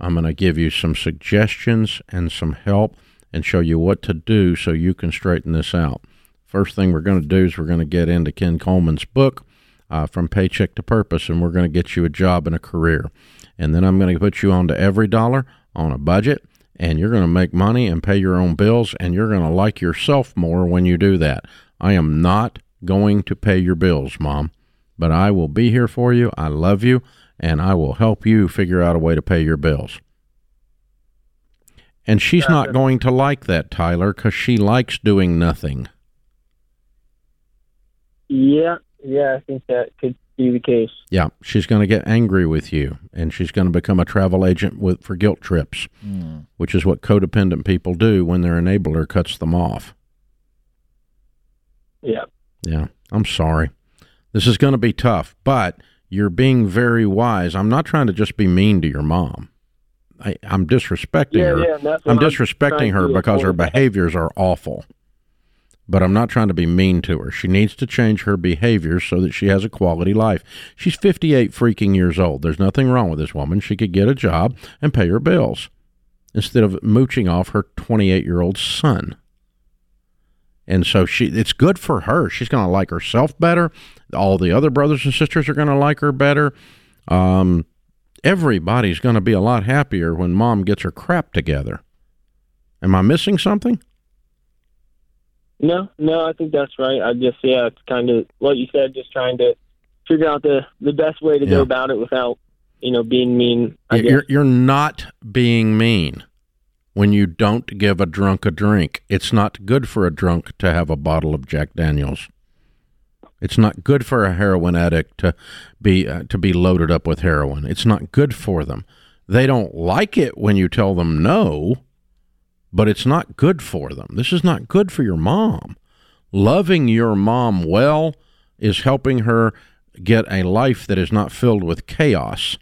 I'm going to give you some suggestions and some help and show you what to do so you can straighten this out. First thing we're going to do is we're going to get into Ken Coleman's book, uh, From Paycheck to Purpose, and we're going to get you a job and a career. And then I'm going to put you onto EveryDollar on a budget, and you're going to make money and pay your own bills, and you're going to like yourself more when you do that. I am not going to pay your bills, Mom, but I will be here for you. I love you, and I will help you figure out a way to pay your bills. And she's not going to like that, Tyler, because she likes doing nothing. Yeah, yeah, I think that could be the case. Yeah, she's going to get angry with you, and she's going to become a travel agent with for guilt trips, hmm. which is what codependent people do when their enabler cuts them off. Yeah. Yeah, I'm sorry. This is going to be tough, but you're being very wise. I'm not trying to just be mean to your mom. I, I'm disrespecting Yeah, her. yeah, I'm I'm disrespecting her because her behaviors are awful. But I'm not trying to be mean to her. She needs to change her behaviors so that she has a quality life. She's 58 freaking years old. There's nothing wrong with this woman. She could get a job and pay her bills instead of mooching off her 28 year old son. And so she it's good for her. She's going to like herself better. All the other brothers and sisters are going to like her better. Um, everybody's going to be a lot happier when mom gets her crap together. Am I missing something? No, no, I think that's right. I just yeah, it's kind of what you said, just trying to figure out the the best way to Yeah. go about it without you know being mean. I You're- guess. You're, you're not being mean when you don't give a drunk a drink. It's not good for a drunk to have a bottle of Jack Daniels. It's not good for a heroin addict to be uh, to be loaded up with heroin. It's not good for them. They don't like it when you tell them no, but it's not good for them. This is not good for your mom. Loving your mom well is helping her get a life that is not filled with chaos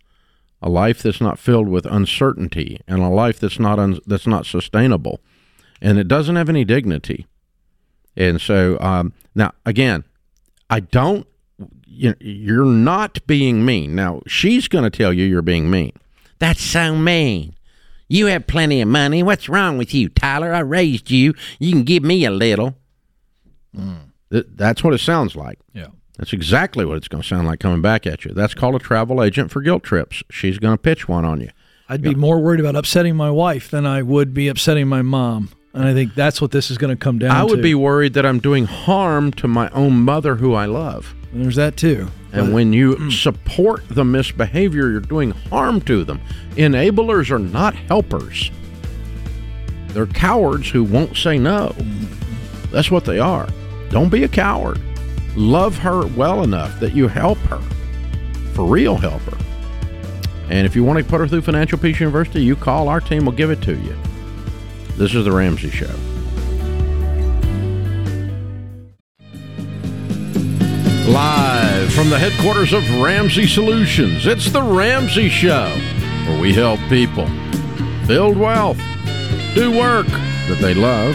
a life that's not filled with uncertainty and a life that's not un- that's not sustainable. And it doesn't have any dignity. And so um, now again i don't you know, you're not being mean. Now she's going to tell you you're being mean. That's so mean. You have plenty of money. What's wrong with you tyler? I raised you. You can give me a little. Th- that's what it sounds like. Yeah. That's exactly what it's going to sound like coming back at you. That's called a travel agent for guilt trips. She's going to pitch one on you. I'd be more worried about upsetting my wife than I would be upsetting my mom. And I think that's what this is going to come down to. I would be worried that I'm doing harm to my own mother who I love. There's that too. And uh, when you mm. support the misbehavior, you're doing harm to them. Enablers are not helpers. They're cowards who won't say no. That's what they are. Don't be a coward. Love her well enough that you help her. For real, help her. And if you want to put her through Financial Peace University, you call our team, we'll give it to you. This is The Ramsey Show. Live from the headquarters of Ramsey Solutions, it's The Ramsey Show, where we help people build wealth, do work that they love,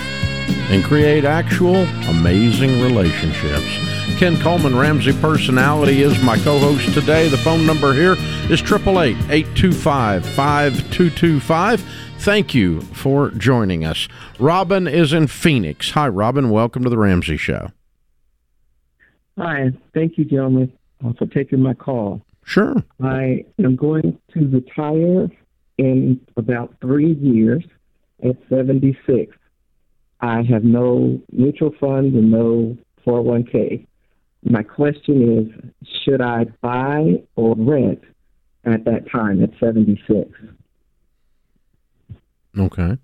and create actual amazing relationships. Ken Coleman, Ramsey Personality, is my co host today. The phone number here is 888 825 5225. Thank you for joining us. Robin is in Phoenix. Hi, Robin. Welcome to The Ramsey Show. Hi, thank you, gentlemen, uh, for taking my call. Sure. I am going to retire in about three years. at 76. I have no mutual funds and no 401k. My question is, should I buy or rent at that time at 76? Okay.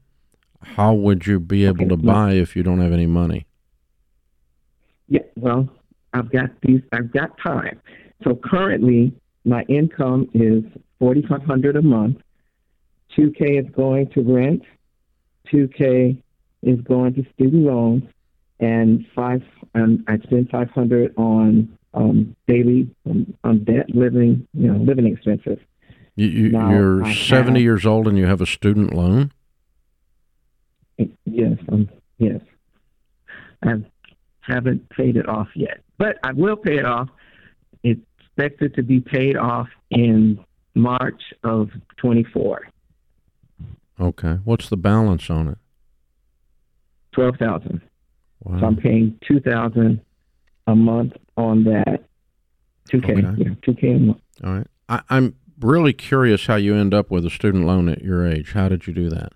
How would you be able Okay, to buy if you don't have any money? Yeah, well, I've got these. I've got time. So currently, my income is forty five hundred a month. Two k is going to rent. Two k is going to student loans, and five. And I spend five hundred on um, daily um, on debt, living, you know, living expenses. You, you, you're I 70 have- years old and you have a student loan? Yes, um, yes. I haven't paid it off yet, but I will pay it off. It's expected to be paid off in March of 24. Okay. What's the balance on it? Twelve thousand. Wow. So I'm paying two thousand a month on that. Two K. Okay. Yeah, two K a month. All right. I, I'm really curious how you end up with a student loan at your age. How did you do that?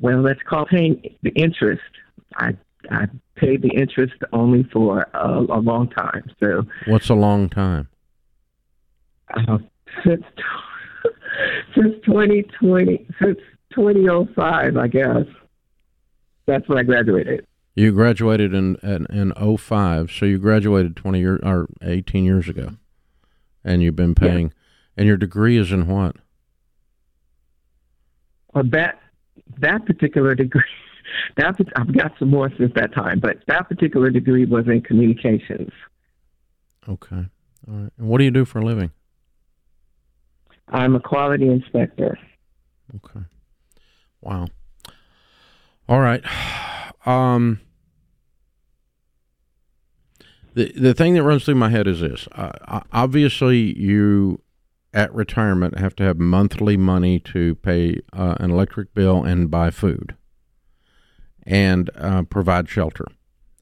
Well, that's called paying the interest. I I paid the interest only for a, a long time. So What's a long time? uh, since since 2020, since 2005, I guess. That's when I graduated. You graduated in in, in 05, so you graduated 20 years or 18 years ago. And you've been paying and your degree is in what? Well, that that particular degree, that I've got some more since that time, but that particular degree was in communications. Okay. All right. And what do you do for a living? I'm a quality inspector. Okay. Wow. All right. Um, the the thing that runs through my head is this: uh, obviously, you at retirement have to have monthly money to pay uh, an electric bill and buy food, and uh, provide shelter.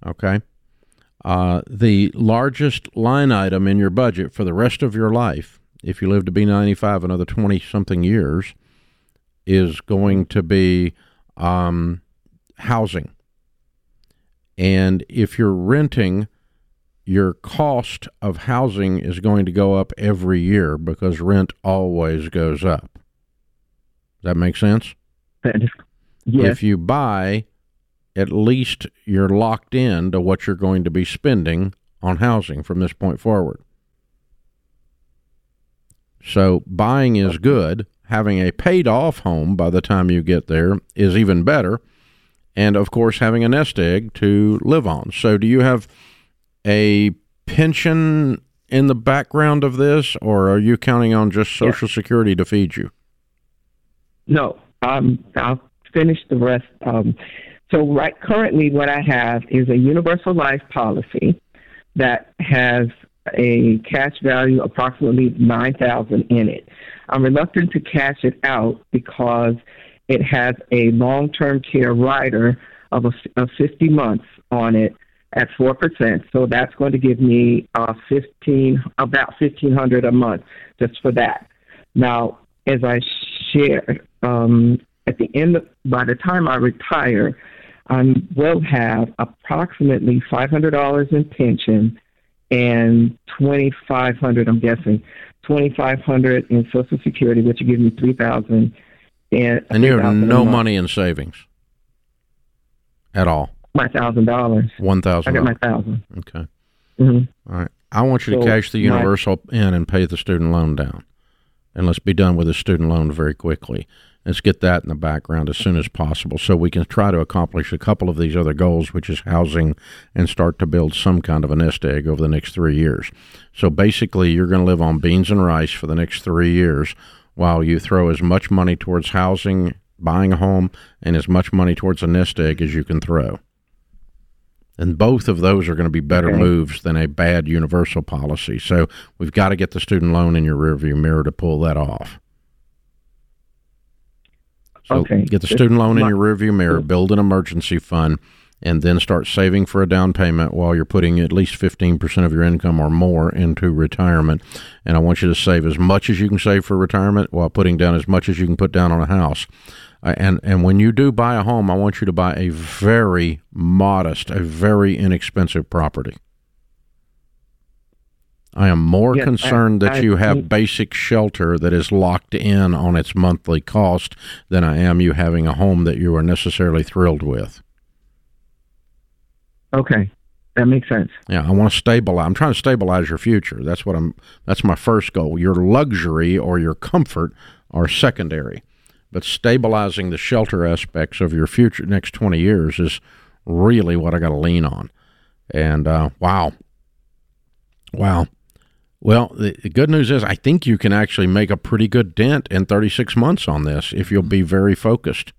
Okay. Uh, the largest line item in your budget for the rest of your life, if you live to be 95, another 20 something years, is going to be um, housing. And if you're renting, your cost of housing is going to go up every year because rent always goes up. Does that make sense? Yes. If you buy, at least you're locked in to what you're going to be spending on housing from this point forward. So buying is good. Having a paid off home by the time you get there is even better. And of course, having a nest egg to live on. So, do you have a pension in the background of this, or are you counting on just Social Security to feed you? No, um, I'll finish the rest. Um, so, right currently, what I have is a universal life policy that has a cash value approximately nine thousand in it. I'm reluctant to cash it out because it has a long-term care rider of, a, of 50 months on it at four percent. So that's going to give me uh, fifteen about fifteen hundred a month just for that. Now, as I share, um, at the end of, by the time I retire, I will have approximately five hundred dollars in pension and twenty five hundred. I'm guessing twenty five hundred in Social Security, which will give me three thousand. And, And you have no money in savings at all. My thousand dollars. One thousand. I got my thousand. Okay. Mhm. All right. I want you to cash the my- universal in and pay the student loan down, and let's be done with the student loan very quickly. Let's get that in the background as soon as possible, so we can try to accomplish a couple of these other goals, which is housing, and start to build some kind of a nest egg over the next three years. So basically, you're going to live on beans and rice for the next three years, while you throw as much money towards housing, buying a home, and as much money towards a nest egg as you can throw. And both of those are going to be better Okay. moves than a bad universal policy. So we've got to get the student loan in your rearview mirror to pull that off. So Okay. get the student loan in your rearview mirror, build an emergency fund, and then start saving for a down payment while you're putting at least 15% of your income or more into retirement. And I want you to save as much as you can save for retirement while putting down as much as you can put down on a house. Uh, and and when you do buy a home, I want you to buy a very modest, a very inexpensive property. I am more Yes, I- concerned that I- you have basic shelter that is locked in on its monthly cost than I am you having a home that you are necessarily thrilled with. Okay, that makes sense. Yeah, I want to stabilize. I'm trying to stabilize your future. That's what I'm. That's my first goal. Your luxury or your comfort are secondary, but stabilizing the shelter aspects of your future next 20 years is really what I got to lean on. And uh, wow, wow. Well, the, the good news is I think you can actually make a pretty good dent in 36 months on this if you'll be very focused.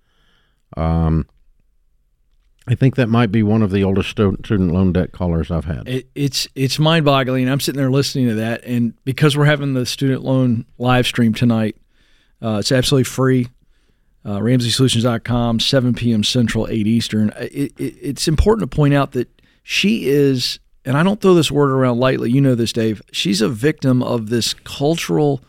Um, I think that might be one of the oldest student loan debt callers I've had. It, it's it's mind boggling. I'm sitting there listening to that, and because we're having the student loan live stream tonight, uh, it's absolutely free. Uh, RamseySolutions.com, 7 p.m. Central, 8 Eastern. Uh, It, it, it's important to point out that she is, and I don't throw this word around lightly. You know this, Dave. She's a victim of this cultural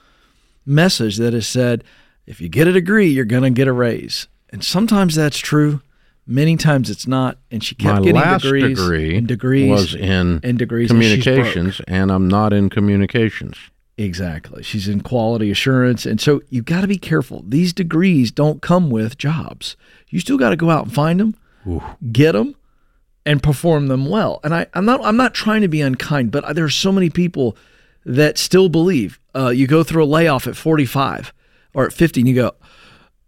message that has said, if you get a degree, you're going to get a raise. And sometimes that's true. Many times it's not. And she kept My getting last degrees degree and degrees was in and degrees and communications, and I'm not in communications. Exactly. She's in quality assurance. And so you've got to be careful. These degrees don't come with jobs. You still got to go out and find them, get them, and perform them well. And I, I'm not I'm not trying to be unkind, but there are so many people that still believe uh, you go through a layoff at 45 or at 50 and you go,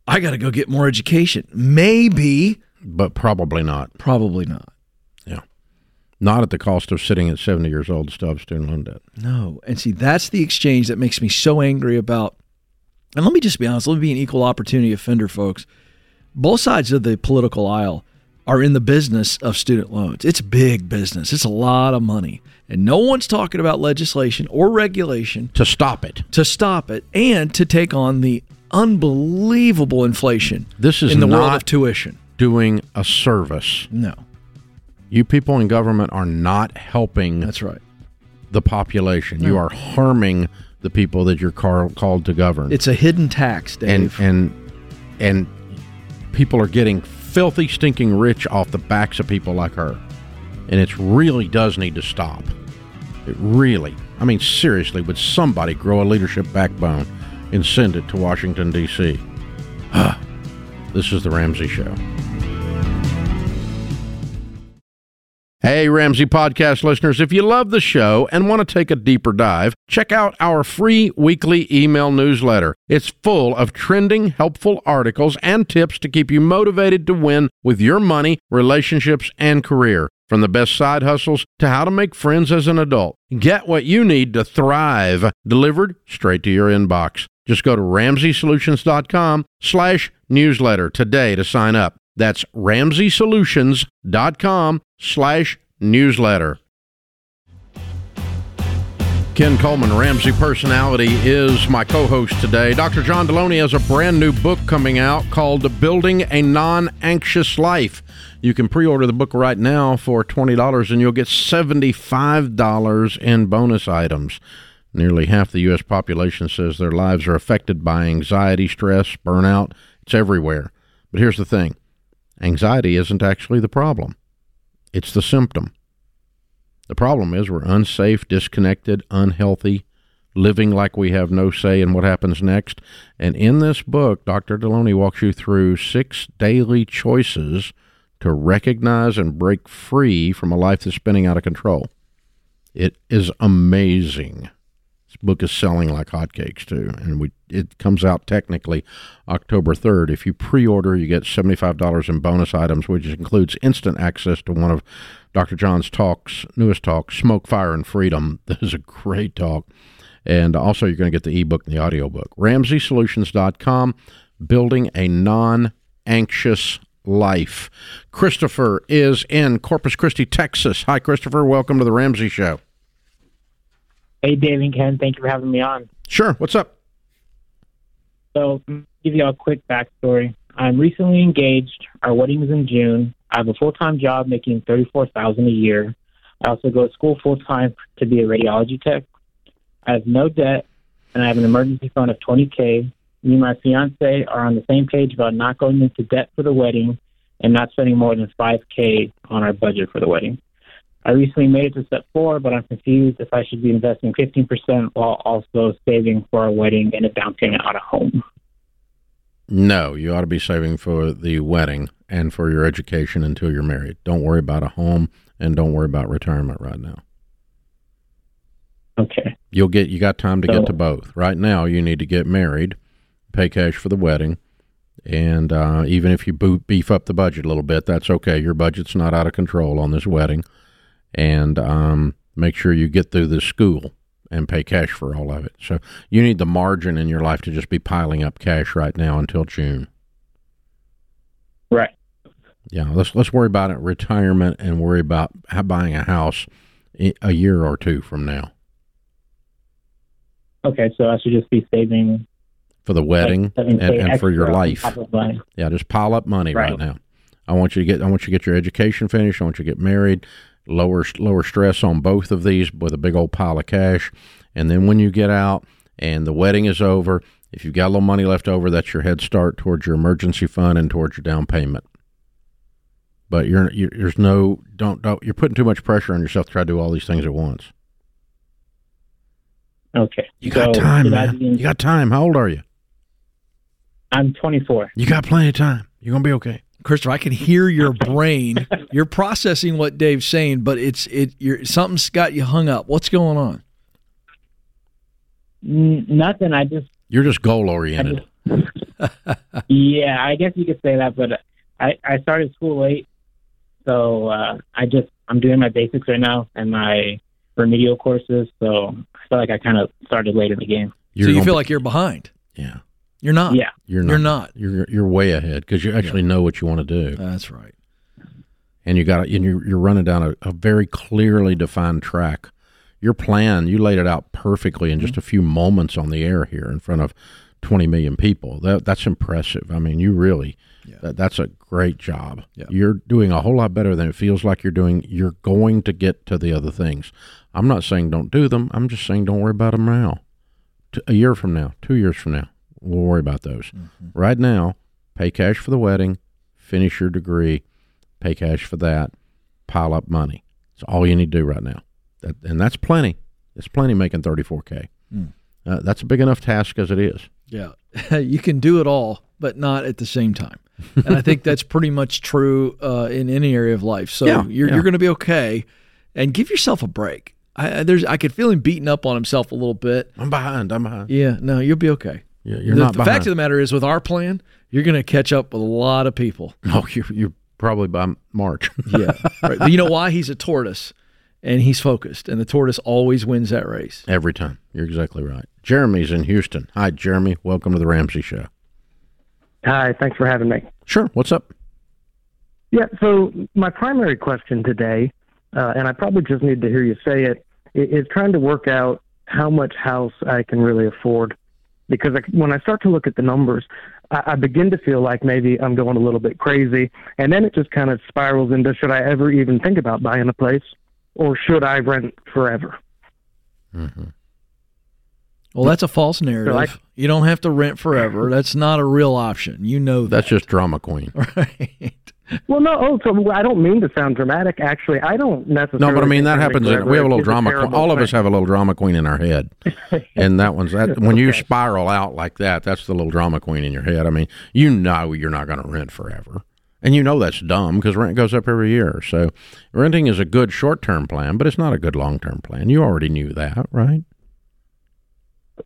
I got to go get more education. Maybe, but probably not. Probably not. Yeah. Not at the cost of sitting at 70 years old, still have student loan debt. No. And see, that's the exchange that makes me so angry about. And let me just be honest, let me be an equal opportunity offender, folks. Both sides of the political aisle are in the business of student loans. It's big business, it's a lot of money. And no one's talking about legislation or regulation to stop it. To stop it and to take on the unbelievable inflation This is in the world of tuition. Doing a service. No. You people in government are not helping. That's right. The population. You are harming the people that you're car- called to govern. It's a hidden tax, Dave. and and and people are getting filthy, stinking rich off the backs of people like her, and it really does need to stop. It really. I mean, seriously, would somebody grow a leadership backbone and send it to Washington D.C.? Ah. This is the Ramsey Show. Hey, Ramsey Podcast listeners, if you love the show and want to take a deeper dive, check out our free weekly email newsletter. It's full of trending, helpful articles and tips to keep you motivated to win with your money, relationships, and career. From the best side hustles to how to make friends as an adult. Get what you need to thrive delivered straight to your inbox. Just go to RamseySolutions.com slash newsletter today to sign up. That's RamseySolutions.com slash newsletter. Ken Coleman, Ramsey Personality, is my co host today. Dr. John Delony has a brand new book coming out called Building a Non Anxious Life. You can pre order the book right now for $20 and you'll get $75 in bonus items. Nearly half the U.S. population says their lives are affected by anxiety, stress, burnout. It's everywhere. But here's the thing anxiety isn't actually the problem, it's the symptom. The problem is we're unsafe, disconnected, unhealthy, living like we have no say in what happens next. And in this book, Dr. Delony walks you through six daily choices to recognize and break free from a life that's spinning out of control. It is amazing. This book is selling like hotcakes too, and we it comes out technically October third. If you pre-order, you get seventy five dollars in bonus items, which includes instant access to one of Dr. John's talks, newest talk, "Smoke, Fire, and Freedom." This is a great talk, and also you're going to get the ebook and the audiobook. RamseySolutions.com, building a non-anxious life. Christopher is in Corpus Christi, Texas. Hi, Christopher. Welcome to the Ramsey Show. Hey, Dave and Ken, thank you for having me on. Sure. What's up? So, give you a quick backstory. I'm recently engaged. Our wedding is in June. I have a full time job making thirty four thousand a year. I also go to school full time to be a radiology tech. I have no debt, and I have an emergency fund of twenty k. Me and my fiance are on the same page about not going into debt for the wedding and not spending more than five k on our budget for the wedding. I recently made it to step four, but I'm confused if I should be investing 15% while also saving for a wedding and a down payment on a home. No, you ought to be saving for the wedding and for your education until you're married. Don't worry about a home and don't worry about retirement right now. Okay. You'll get you got time to So- get to both. Right now, you need to get married, pay cash for the wedding, and uh, even if you beef up the budget a little bit, that's okay. Your budget's not out of control on this wedding, and um, make sure you get through the school and pay cash for all of it. So you need the margin in your life to just be piling up cash right now until June. Right. Yeah, let's let's worry about it retirement and worry about how buying a house a year or two from now Okay, so I should just be saving for the wedding Like, and, and for your life. top of my- Yeah, just pile up money right. Right. now. I want you to get I want you to get your education finished. I want you to get married. Lower lower stress on both of these with a big old pile of cash, and then when you get out and the wedding is over, if you've got a little money left over, that's your head start towards your emergency fund and towards your down payment. But you're, you're there's no don't don't you're putting too much pressure on yourself to try to do all these things at once. Okay. You got So time, man. be- You got time. How old are you? I'm 24. You got plenty of time. You're gonna be okay. Christopher, I can hear your brain. You're processing what Dave's saying, but it's it. You're something's got you hung up. What's going on? N- nothing. I just, You're just goal oriented. yeah, I guess you could say that, but I, I started school late. So uh, I just, I'm doing my basics right now and my remedial courses. So I feel like I kind of started late in the game. so you feel like you're behind? Yeah. You're not. Yeah. You're not. You're not. You're you're way ahead because you actually know what you want to do. That's right. And you got and you're you're running down a, a very clearly defined track. Your plan, you laid it out perfectly in just mm-hmm. a few moments on the air here in front of 20 million people. That that's impressive. I mean, you really that, that's a great job. Yeah. You're doing a whole lot better than it feels like you're doing. You're going to get to the other things. I'm not saying don't do them. I'm just saying don't worry about them now. T- a year from now, 2 years from now, we'll worry about those. Right now, pay cash for the wedding, finish your degree, pay cash for that, pile up money. It's all you need to do right now. That, and that's plenty. It's plenty making 34K. Mm. Uh, that's a big enough task as it is. Yeah, you can do it all, but not at the same time. And I think that's pretty much true uh, in any area of life. So Yeah, you're yeah. you're going to be okay, and give yourself a break. I, I- there's I could feel him beating up on himself a little bit. I'm behind. I'm behind. Yeah, no, you'll be okay. Yeah, you're the, not the behind. fact of the matter is, with our plan, you're going to catch up with a lot of people. Oh, you're, you're probably by March. yeah, right. But you know why? He's a tortoise, and he's focused, and the tortoise always wins that race. Every time. You're exactly right. Jeremy's in Houston. Hi, Jeremy. Welcome to the Ramsey Show. Hi, thanks for having me. Sure. What's up? Yeah, so my primary question today, uh, and I probably just need to hear you say it, is trying to work out how much house I can really afford. Because I, when I start to look at the numbers, I, I begin to feel like maybe I'm going a little bit crazy, and then it just kind of spirals into should I ever even think about buying a place, or should I rent forever? Mm-hmm. Well, that's a false narrative. I- you don't have to rent forever. That's not a real option. You know that. That's just drama queen. Well, no, oh, so I don't mean to sound dramatic. Actually, I don't necessarily. No, but I mean that happens. In, we have a little drama. queen. All of us have a little drama queen in our head, and that one's that. When you spiral out like that, that's the little drama queen in your head. I mean, you know you're not going to rent forever, and you know that's dumb because rent goes up every year. So renting is a good short term plan, but it's not a good long term plan. You already knew that, right?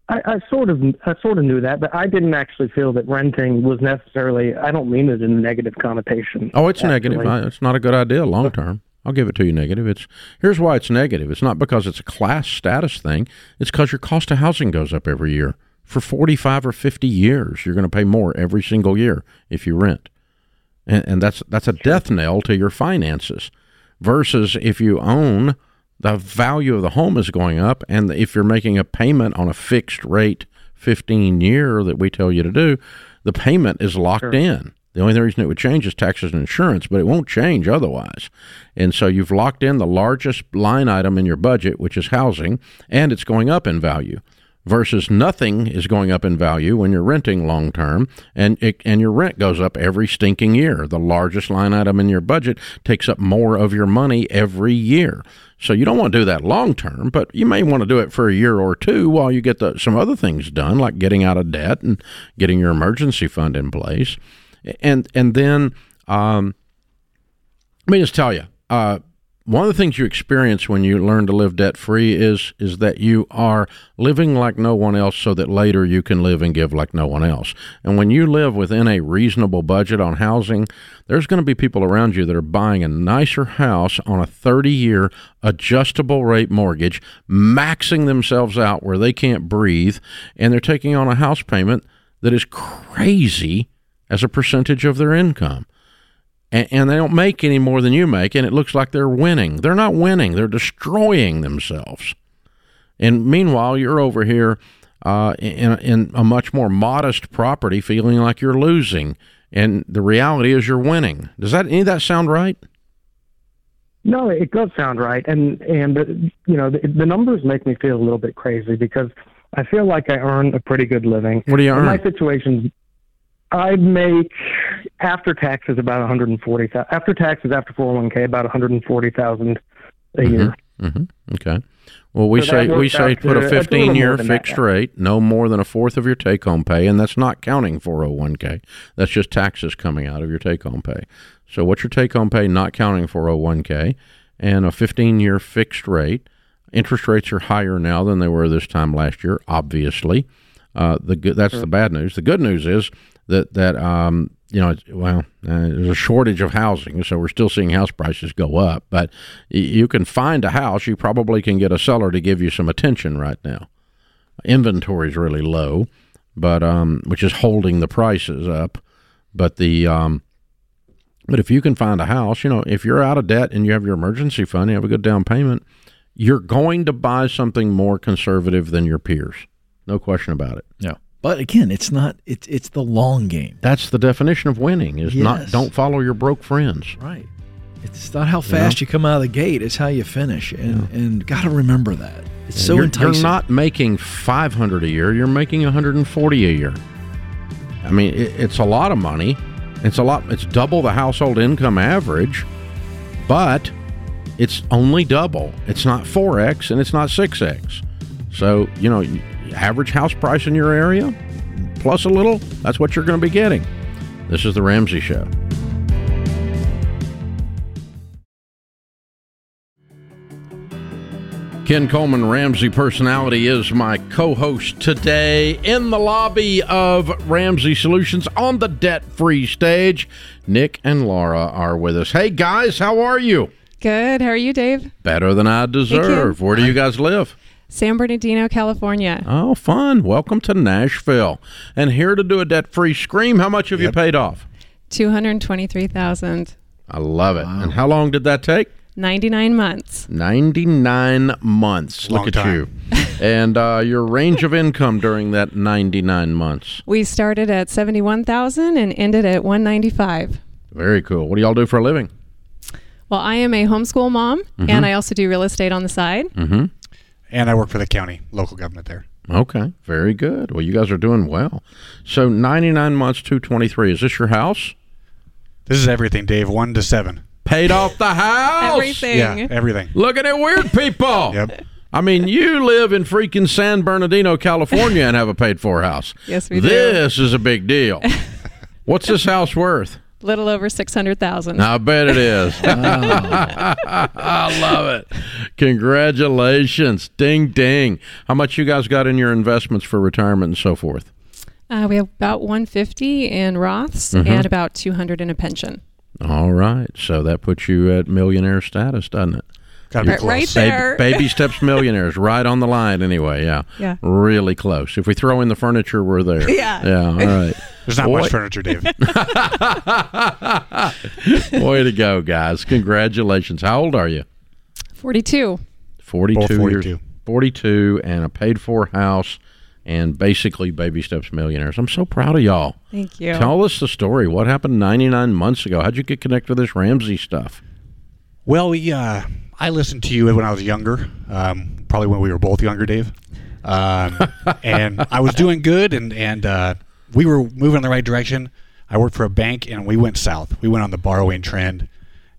I, I sort of, I sort of knew that, but I didn't actually feel that renting was necessarily. I don't mean it in a negative connotation. Oh, it's actually. negative. It's not a good idea long term. I'll give it to you negative. It's here's why it's negative. It's not because it's a class status thing. It's because your cost of housing goes up every year. For 45 or 50 years, you're going to pay more every single year if you rent. And, and that's that's a death knell to your finances. Versus if you own, the value of the home is going up and if you're making a payment on a fixed rate 15 year that we tell you to do, the payment is locked in. The only reason it would change is taxes and insurance, but it won't change otherwise. And so you've locked in the largest line item in your budget, which is housing, and it's going up in value versus nothing is going up in value when you're renting long term and it, and your rent goes up every stinking year. The largest line item in your budget takes up more of your money every year. So you don't want to do that long term, but you may want to do it for a year or two while you get the, some other things done like getting out of debt and getting your emergency fund in place. And and then um, let me just tell you, uh, one of the things you experience when you learn to live debt free is is that you are living like no one else so that later you can live and give like no one else. And when you live within a reasonable budget on housing, there's going to be people around you that are buying a nicer house on a 30-year adjustable rate mortgage, maxing themselves out where they can't breathe, and they're taking on a house payment that is crazy as a percentage of their income. And, and, they don't make any more than you make, and it looks like they're winning. They're not winning, they're destroying themselves. And meanwhile, you're over here uh, in, in a much more modest property feeling like you're losing. And the reality is you're winning. Does that any of that sound right? No, it does sound right, and and uh, you know the, the numbers make me feel a little bit crazy because I feel like I earn a pretty good living. What do you earn? My situation's I make after taxes about 140. After taxes, after 401k, about 140,000 a mm-hmm. year. Mm-hmm. Okay. Well, we So say we say put a 15 year than that, fixed rate, no more than a fourth of your take home pay, and that's not counting 401k. That's just taxes coming out of your take home pay. So what's your take home pay not counting 401k and a 15 year fixed rate? Interest rates are higher now than they were this time last year, obviously. Uh, the good, that's the bad news. The good news is that that um, you know, well, uh, there's a shortage of housing, so we're still seeing house prices go up. But you can find a house. You probably can get a seller to give you some attention right now. Inventory is really low, but um, which is holding the prices up. But the um, but if you can find a house, you know, if you're out of debt and you have your emergency fund, you have a good down payment, you're going to buy something more conservative than your peers. No question about it. Yeah. But again, it's not it's it's the long game. That's the definition of winning is not don't follow your broke friends. Right. It's not how fast you come out of the gate, it's how you finish. And and gotta remember that. It's so you're, enticing. You're not making 500 a year, you're making 140 a year. I mean, it, it's a lot of money. It's a lot it's double the household income average, but it's only double. It's not 4x and it's not 6x. So, you know, average house price in your area plus a little, that's what you're going to be getting. This is the Ramsey show. Ken Coleman, Ramsey personality, is my co host today in the lobby of Ramsey Solutions on the debt free stage. Nick and Laura are with us. Hey, guys, how are you? Good. How are you, Dave? Better than I deserve. Where do you guys live? San Bernardino, California. Oh, fun. Welcome to Nashville. And here to do a debt free scream. How much have you paid off? Two hundred twenty-three thousand. I love it. And how long did that take? Ninety-nine months. 99 months. Long Look at you. and uh, your range of income during that 99 months. We started at seventy-one thousand and ended at one ninety-five. Very cool. What do y'all do for a living? Well, I am a homeschool mom, Mhm. and I also do real estate on the side. Mm-hmm. And I work for the county, local government there. Okay, very good. Well, you guys are doing well. So 99 months, 223. Is this your house? This is everything, Dave. One to seven. Paid off the house. Everything. Yeah, everything. Look at weird people. yep. I mean, you live in freaking San Bernardino, California, and have a paid for house. Yes, we do. This is a big deal. What's this house worth? Little over six hundred thousand. I bet it is. I love it. Congratulations. Ding, ding. How much you guys got in your investments for retirement and so forth? Uh, we have about one fifty in Roths Mhm. and about two hundred in a pension. All right. So that puts you at millionaire status, doesn't it? Gotta be Right- right close. Baby- there. Baby, steps millionaires, right on the line anyway. Yeah. Yeah. Really close. If we throw in the furniture, we're there. Yeah. Yeah. All right. There's not Boy- much furniture, Dave. Way to go, guys. Congratulations. How old are you? Forty-two. 42 Both years. 42. 42 and a paid for house and basically baby steps millionaires. I'm so proud of y'all. Thank you. Tell us the story. What happened 99 months ago? How'd you get connected with this Ramsey stuff? Well, we uh, I listened to you when I was younger, um, probably when we were both younger, Dave. Um, and I was doing good, and and uh, we were moving in the right direction. I worked for a bank, and we went south. We went on the borrowing trend,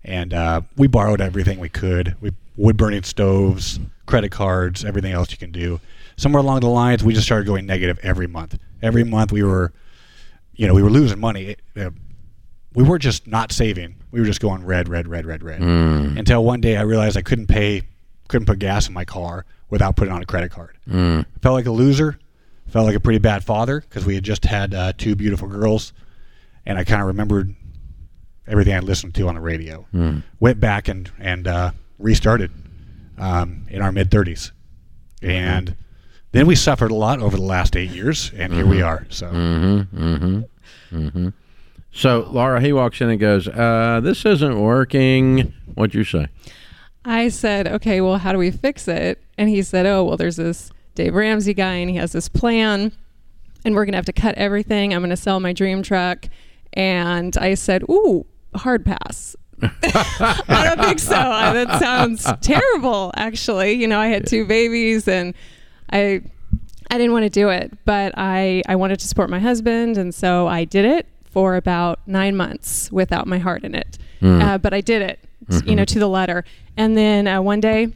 and uh, we borrowed everything we could. We wood burning stoves, credit cards, everything else you can do. Somewhere along the lines, we just started going negative every month. Every month, we were, you know, we were losing money. Uh, we weren't just not saving. We were just going red, red, red, red, red. Mm. Until one day I realized I couldn't pay, couldn't put gas in my car without putting on a credit card. Mm. Felt like a loser. Felt like a pretty bad father because we had just had uh, two beautiful girls, and I kind of remembered everything I listened to on the radio. Mm. Went back and and uh, restarted um, in our mid thirties, and then we suffered a lot over the last eight years, and here we Mhm. are. So. Mm-hmm. Mm-hmm. Mm-hmm. So Laura, he walks in and goes, uh, "This isn't working." What'd you say? I said, okay, well, how do we fix it? And he said, oh, well, there's this Dave Ramsey guy, and he has this plan, and we're going to have to cut everything. I'm going to sell my dream truck. And I said, ooh, hard pass. I don't think so. That sounds terrible, actually. You know, I had two babies, and I. I didn't want to do it, but I, I wanted to support my husband, and so I did it for about nine months without my heart in it. Mm. Uh, but I did it, you Mhm. know, to the letter. And then uh, one day,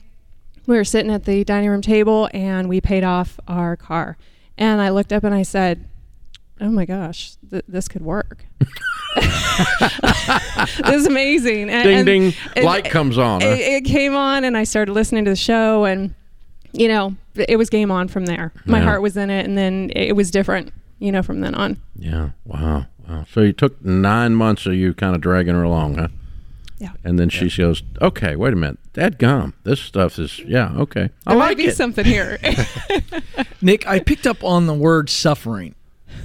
we were sitting at the dining room table, and we paid off our car. And I looked up and I said, "Oh my gosh, th- this could work." this is amazing. And, Ding, and- ding. Light comes on, huh? It, it came on, and I started listening to the show, and you know, it was game on from there. My Yeah. heart was in it, and then it was different, you know, from then on. Yeah. Wow. Wow. So you took nine months of you kind of dragging her along, huh? Yeah. And then she goes, "Okay, wait a minute. That gum. This stuff is yeah. Okay. I There like might be it." something here. Nick, I picked up on the word suffering,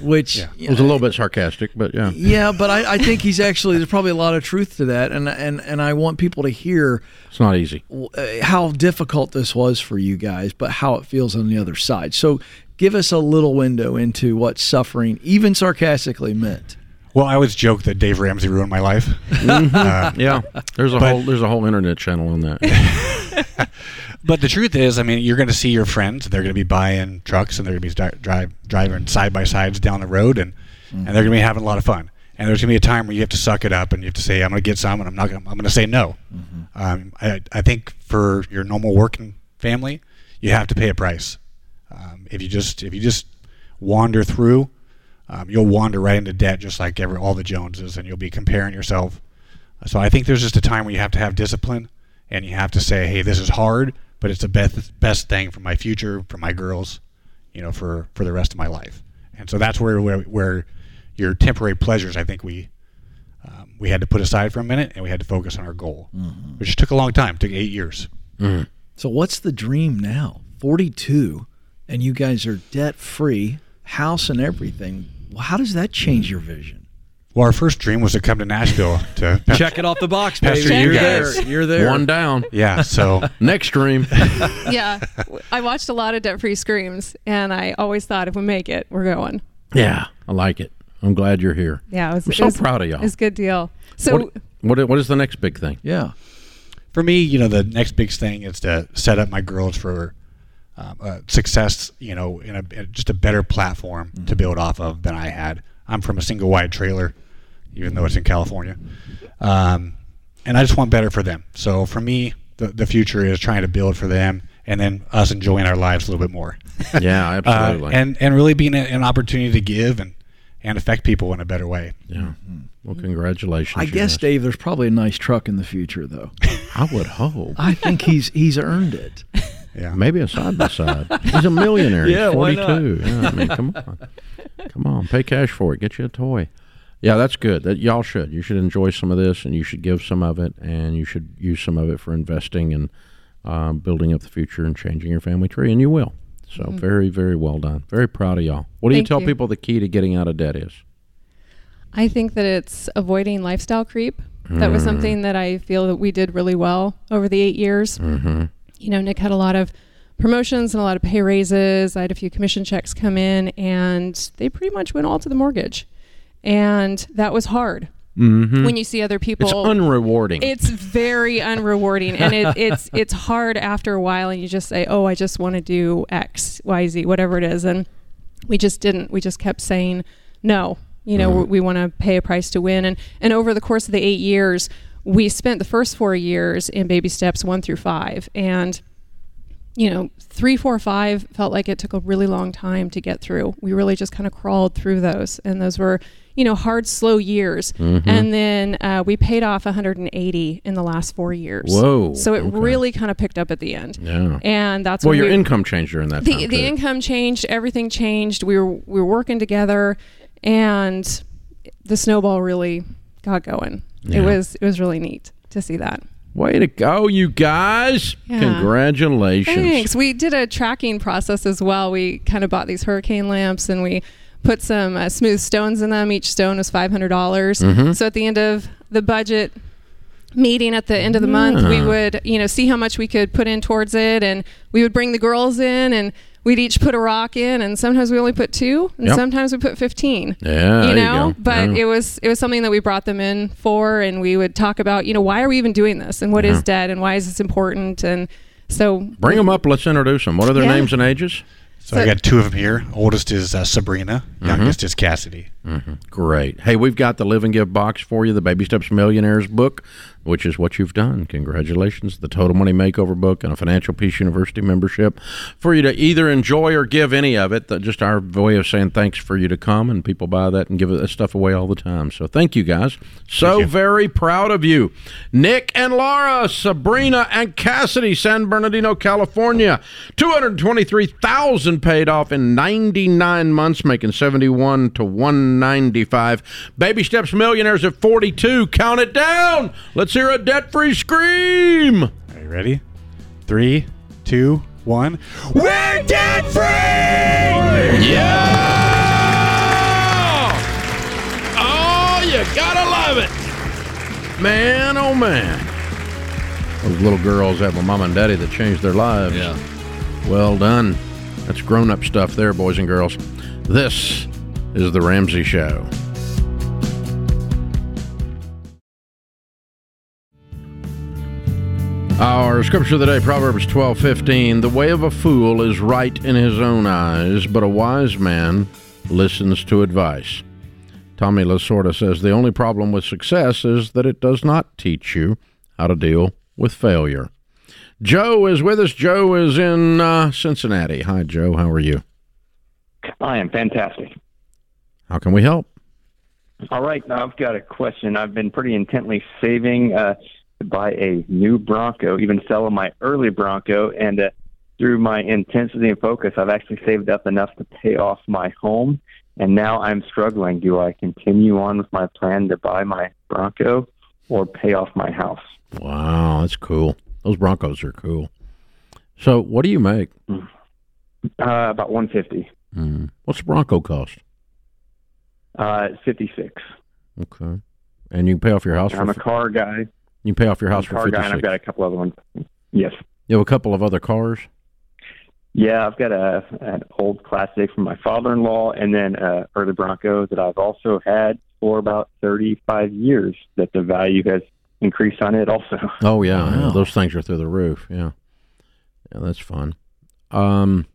which It was a little bit sarcastic, but yeah. yeah, but I, I think he's actually there's probably a lot of truth to that, and and and I want people to hear It's not easy. uh, how difficult this was for you guys, but how it feels on the other side. So, give us a little window into what suffering, even sarcastically, meant. Well, I always joke that Dave Ramsey ruined my life. Uh, yeah. There's a but- whole there's a whole internet channel on that. But the truth is, I mean, you're going to see your friends. They're going to be buying trucks, and they're going to be drive, driving side by sides down the road, and and they're going to be having a lot of fun. And there's going to be a time where you have to suck it up, and you have to say, "I'm going to get some," and I'm not. Gonna, I'm going to say no. Um, I, I think for your normal working family, you have to pay a price. Um, if you just if you just wander through, um, you'll wander right into debt, just like every all the Joneses, and you'll be comparing yourself. So I think there's just a time where you have to have discipline, and you have to say, "Hey, this is hard, but it's the best best thing for my future, for my girls, you know, for for the rest of my life." And so that's where where, where your temporary pleasures, I think we um, we had to put aside for a minute, and we had to focus on our goal, which took a long time, took eight years. So, what's the dream now? 42, and you guys are debt free, house and everything. Well, how does that change hmm. your vision? Well, our first dream was to come to Nashville to Check it off the box, baby. Pastor You're guys. there. You're there. One down. Yeah. So next dream. yeah, I watched a lot of Debt Free Screams, and I always thought if we make it, we're going. Yeah, I like it. I'm glad you're here. Yeah, it was, I'm so was- proud of y'all. It's a good deal. So what, what what is the next big thing? Yeah. for me, you know, the next big thing is to set up my girls for um, uh, success. You know, in a in just a better platform to build off of than I had. I'm from a single wide trailer, even though it's in California, um, and I just want better for them. So for me, the the future is trying to build for them, and then us enjoying our lives a little bit more. Yeah, Uh, absolutely. and and really being a, an opportunity to give and and affect people in a better way. Yeah. Well, congratulations. I guess, guys. Dave, there's probably a nice truck in the future, though. I would hope. I think he's he's earned it. Yeah. Maybe a side by side. He's a millionaire. Yeah, He's why 42. not? Yeah, I mean, come on. Come on. Pay cash for it. Get you a toy. Yeah, that's good. That y'all should. You should enjoy some of this, and you should give some of it, and you should use some of it for investing and um, building up the future and changing your family tree, and you will. So Mhm. very, very well done. Very proud of y'all. What do you tell you. people the key to getting out of debt is? I think that it's avoiding lifestyle creep. That was Mm. something that I feel that we did really well over the eight years. Mm-hmm. You know, Nick had a lot of promotions and a lot of pay raises. I had a few commission checks come in, and they pretty much went all to the mortgage, and that was hard. Mhm. When you see other people, It's unrewarding. It's very unrewarding, and it, it's it's hard after a while, and you just say, "Oh, I just want to do X, Y, Z, whatever it is," and we just didn't. We just kept saying no. You know, Mhm. we want to pay a price to win, and and over the course of the eight years, we spent the first four years in baby steps one through five, and you know, three, four, five felt like it took a really long time to get through. We really just kind of crawled through those, and those were, you know, hard, slow years. Mhm. And then uh, we paid off 180 in the last four years. Whoa, So it okay. really kind of picked up at the end. Yeah. And that's well, your we- income changed during that the time. the income changed, everything changed. We were we were working together, and the snowball really got going. Yeah. It was it was really neat to see that. Way to go, you guys! Yeah. Congratulations. Thanks. We did a tracking process as well. We kind of bought these hurricane lamps and we put some uh, smooth stones in them. Each stone was five hundred dollars. Mhm. So at the end of the budget meeting at the end of the month, we would you know see how much we could put in towards it, and we would bring the girls in and. We'd each put a rock in, and sometimes we only put two, and Yep. sometimes we put fifteen. Yeah, you there you know. But Yeah. it was it was something that we brought them in for, and we would talk about, you know, why are we even doing this, and what is Yeah. debt, and why is this important, and so Bring them up. Let's introduce them. What are their Yeah. names and ages? So, I got two of them here. Oldest is uh, Sabrina. Mm-hmm. Youngest is Cassidy. Hmm Great. Hey, we've got the Live and Give box for you, the Baby Steps Millionaires book, which is what you've done. Congratulations. The Total Money Makeover book and a Financial Peace University membership for you to either enjoy or give any of it. Just our way of saying thanks for you to come, and people buy that and give that stuff away all the time. So thank you guys. So very proud of you. Nick and Laura, Sabrina and Cassidy, San Bernardino, California. 223000 paid off in 99 months, making 71 to 195. Baby Steps Millionaires at 42. Count it down. Let's hear a debt free scream. Are you ready? Three, two, one. We're debt free! Yeah! Oh, you gotta love it. Man, oh man. Those little girls have a mom and daddy that changed their lives. Yeah. Well done. That's grown up stuff there, boys and girls. This is The Ramsey Show. Our scripture of the day, Proverbs twelve fifteen. The way of a fool is right in his own eyes, but a wise man listens to advice. Tommy Lasorda says the only problem with success is that it does not teach you how to deal with failure. Joe is with us. Joe is in uh, Cincinnati. Hi, Joe. How are you? I am fantastic. How can we help? All right, now I've got a question. I've been pretty intently saving uh, to buy a new Bronco, even selling my early Bronco, and uh, through my intensity and focus, I've actually saved up enough to pay off my home. And now I'm struggling. Do I continue on with my plan to buy my Bronco or pay off my house? Wow, that's cool. Those Broncos are cool. So, what do you make? Uh, about 150. Mm. What's the Bronco cost? Uh, 56. Okay. And you pay off your house I'm a car guy. you pay off your house I'm a for car fifty guy, and I've got a couple other ones. Yes. You have a couple of other cars. Yeah, I've got a an old classic from my father-in-law, and then a early Bronco that I've also had for about 35 years. That the value has increased on it also. Oh yeah, yeah, those things are through the roof. Yeah, yeah, that's fun. Um,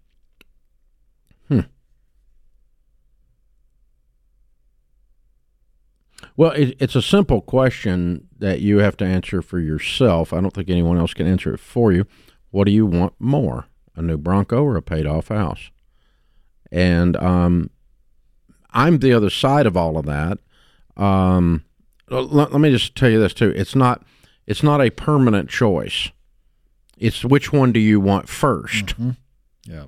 Well, it, it's a simple question that you have to answer for yourself. I don't think anyone else can answer it for you. What do you want more, a new Bronco or a paid-off house? And um, I'm the other side of all of that. Um, let, let me just tell you this too. It's not it's not a permanent choice. It's which one do you want 1st Yeah.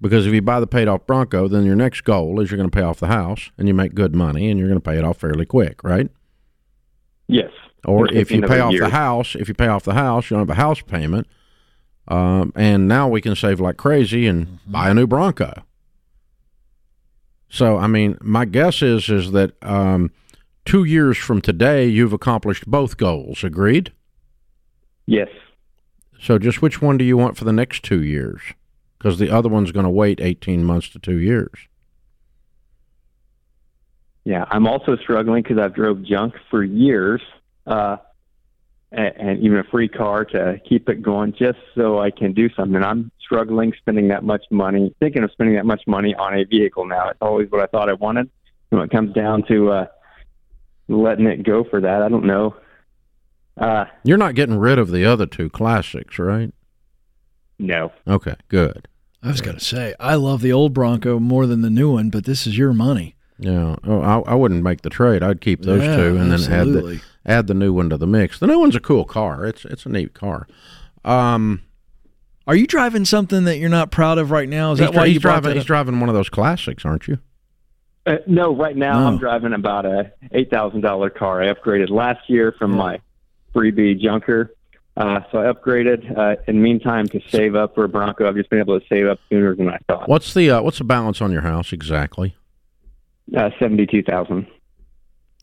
Because if you buy the paid off Bronco, then your next goal is you're going to pay off the house and you make good money and you're going to pay it off fairly quick, right? Yes. Or if you pay off year. the house, if you pay off the house, you don't have a house payment. Um, and now we can save like crazy and buy a new Bronco. So, I mean, my guess is is that um, two years from today, you've accomplished both goals. Agreed? Yes. So, just which one do you want for the next two years? Because the other one's going to wait 18 months to two years. Yeah, I'm also struggling because I've drove junk for years, uh, and, and even a free car to keep it going, just so I can do something. I'm struggling spending that much money, thinking of spending that much money on a vehicle now. It's always what I thought I wanted. When it comes down to uh, letting it go for that, I don't know. Uh, You're not getting rid of the other two classics, right? no. Okay, good. I was going to say, I love the old Bronco more than the new one, but this is your money. Yeah. Oh, I, I wouldn't make the trade. I'd keep those Yeah, two and then add the add the new one to the mix. The new one's a cool car. It's it's a neat car. Um, Are you driving something that you're not proud of right now? Is he's, that why he's you driving? that He's driving one of those classics, aren't you? Uh, no, right now No. I'm driving about a eight thousand dollar car. I upgraded last year from my freebie junker, uh, so I upgraded. Uh, in the meantime, to save up for a Bronco, I've just been able to save up sooner than I thought. What's the uh, what's the balance on your house exactly? Uh, Seventy two thousand.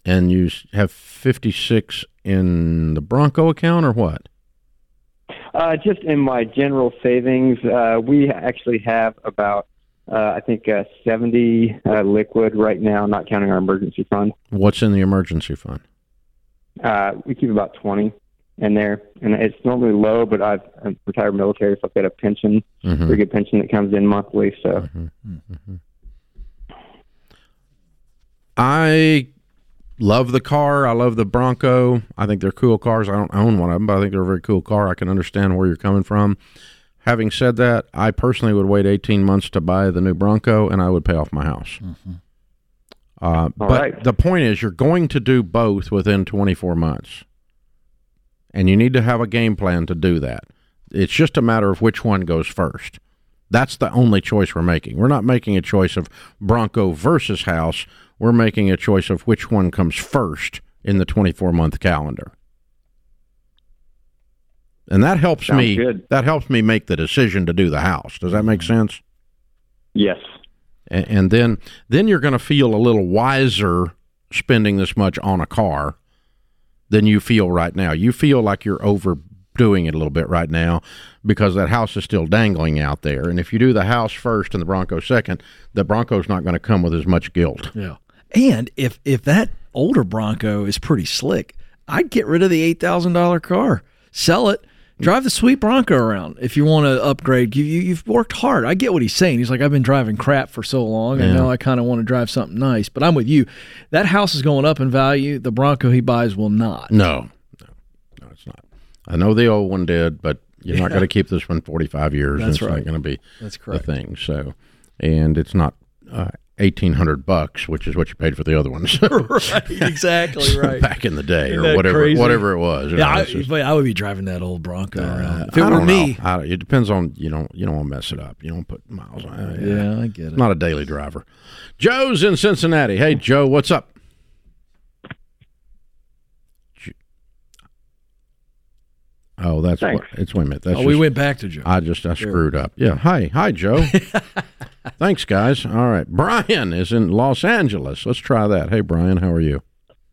And you have fifty six in the Bronco account or what? Uh, just in my general savings, uh, we actually have about uh, I think uh, seventy uh, liquid right now, not counting our emergency fund. What's in the emergency fund? Uh, we keep about 20 in there, and it's normally low, but I've, I'm retired military, so I've got a pension, Mhm. pretty good pension that comes in monthly. So I love the car. I love the Bronco. I think they're cool cars. I don't own one of them, but I think they're a very cool car. I can understand where you're coming from. Having said that, I personally would wait 18 months to buy the new Bronco, and I would pay off my house. Uh, but right. the point is, you're going to do both within 24 months, and you need to have a game plan to do that. It's just a matter of which one goes first. That's the only choice we're making. We're not making a choice of Bronco versus house. We're making a choice of which one comes first in the 24 month calendar. And that helps Sounds me good. that helps me make the decision to do the house. Does that make sense? yes, A- and then then you're going to feel a little wiser spending this much on a car than you feel right now. You feel like you're overdoing it a little bit right now because that house is still dangling out there. And if you do the house first and the Bronco second, the Bronco's not going to come with as much guilt. Yeah. And if if that older Bronco is pretty slick, I'd get rid of the eight thousand dollar car, sell it, drive the sweet Bronco around. If you want to upgrade, you, you you've worked hard. I get what he's saying. He's like, I've been driving crap for so long, and Yeah. now I kind of want to drive something nice. But I'm with you. That house is going up in value. The Bronco he buys will not. No, no, no, it's not. I know the old one did, but you're not going to keep this one 45 years. That's it's right. not going to be That's the correct. thing. So, and it's not uh, 1800 bucks, which is what you paid for the other ones. right, exactly right. Back in the day, Isn't or whatever, crazy? whatever it was. Yeah, know, I, just- but I would be driving that old Bronco uh, around. If I it were don't me. I, it depends on you know you don't want to mess it up. You don't put miles on it. Yeah, I get it. Not a daily driver. Joe's in Cincinnati. Hey, Joe, what's up? Oh, that's Thanks. what it's. Wait a minute. That's Oh, we went back to Joe. I just I Sure. screwed up. Yeah. Hi, hi, Joe. Thanks, guys. All right, Brian is in Los Angeles. Let's try that. Hey, Brian, how are you?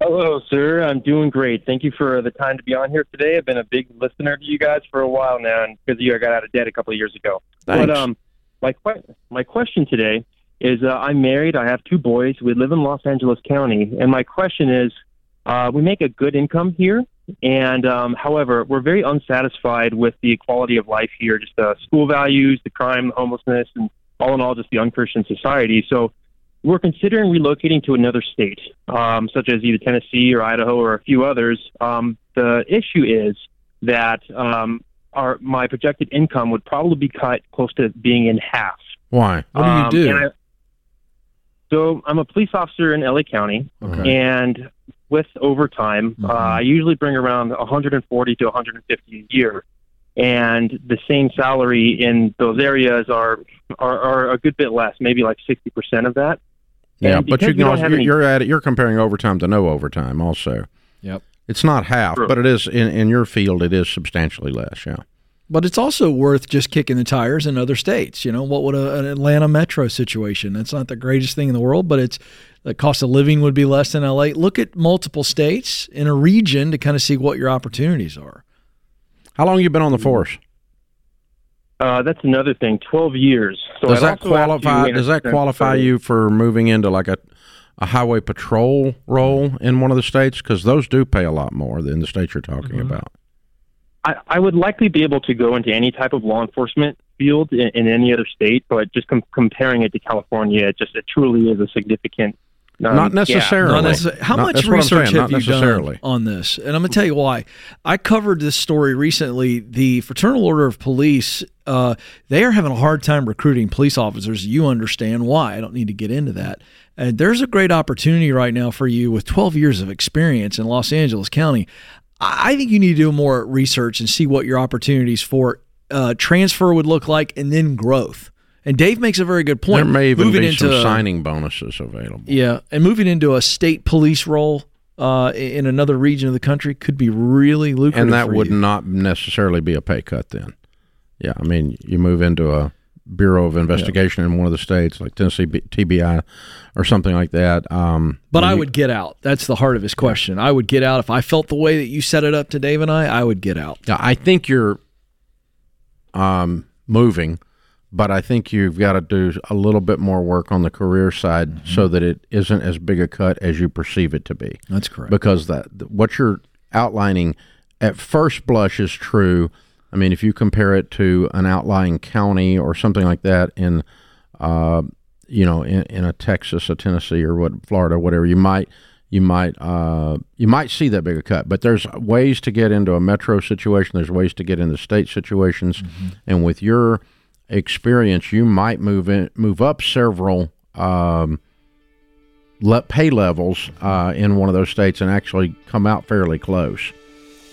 Hello, sir. I'm doing great. Thank you for the time to be on here today. I've been a big listener to you guys for a while now, and because you, I got out of debt a couple of years ago. Thanks. But um, my que- my question today is: uh, I'm married. I have two boys. We live in Los Angeles County, and my question is: uh, we make a good income here, and um, however, we're very unsatisfied with the quality of life here. Just the school values, the crime, the homelessness, and all in all, just the unchristian society. So we're considering relocating to another state, um, such as either Tennessee or Idaho or a few others. Um, the issue is that um, our my projected income would probably be cut close to being in half. Why? What do you Um, do? I- so I'm a police officer in LA County, Okay. and with overtime, uh, I usually bring around 140 to 150 a year. And the same salary in those areas are are, are a good bit less, maybe like 60 percent of that. Yeah, but you can also, you're, any- you're at it. You're comparing overtime to no overtime, also. Yep. It's not half, True. but it is in, in your field. It is substantially less. Yeah. But it's also worth just kicking the tires in other states. You know, what would a, an Atlanta metro situation? That's not the greatest thing in the world, but it's the cost of living would be less than LA. Look at multiple states in a region to kind of see what your opportunities are. How long you been on the force? Uh, that's another thing. Twelve years. So does I'd that qualify? you Does that qualify you for moving into like a a highway patrol role in one of the states? Because those do pay a lot more than the states you're talking Mm-hmm. about. I, I would likely be able to go into any type of law enforcement field in, in any other state, but just com- comparing it to California, it just it truly is a significant. um, Not gap. necessarily. Not necessarily. How Not- much that's what I'm research have you done on this? And I'm going to tell you why. I covered this story recently. The Fraternal Order of Police, uh, they are having a hard time recruiting police officers. You understand why. I don't need to get into that. And there's a great opportunity right now for you with 12 years of experience in Los Angeles County. I think you need to do more research and see what your opportunities for uh, transfer would look like and then growth. And Dave makes a very good point. There may even Moving be into some signing bonuses available. yeah, and moving into a state police role uh, in another region of the country could be really lucrative. and that would you. not necessarily be a pay cut then. Yeah, I mean, you move into a Bureau of Investigation in one of the states, like Tennessee B- TBI or something like that. Um, But I you- would get out. That's the heart of his question. I would get out if I felt the way that you set it up to Dave and I. I would get out. I think you're um, moving, but I think you've got to do a little bit more work on the career side Mm-hmm. so that it isn't as big a cut as you perceive it to be. That's correct. Because that what you're outlining at first blush is true. I mean, if you compare it to an outlying county or something like that in, uh, you know, in, in a Texas, a Tennessee, or what Florida, whatever, you might you might uh, you might see that bigger cut. But there's ways to get into a metro situation. There's ways to get into state situations, and with your experience, you might move in move up several. Um, le- pay levels uh, in one of those states and actually come out fairly close.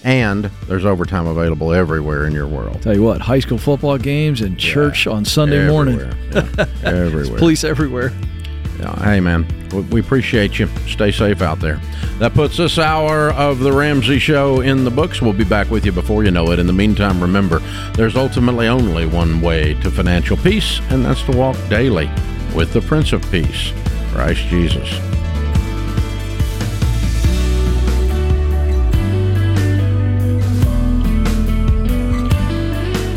And there's overtime available everywhere in your world. Tell you what, high school football games and church on Sunday morning. Everywhere. Yeah, everywhere. Police everywhere. Yeah, hey, man, we, we appreciate you. Stay safe out there. That puts this hour of The Ramsey Show in the books. We'll be back with you before you know it. In the meantime, remember, there's ultimately only one way to financial peace, and that's to walk daily with the Prince of Peace, Christ Jesus.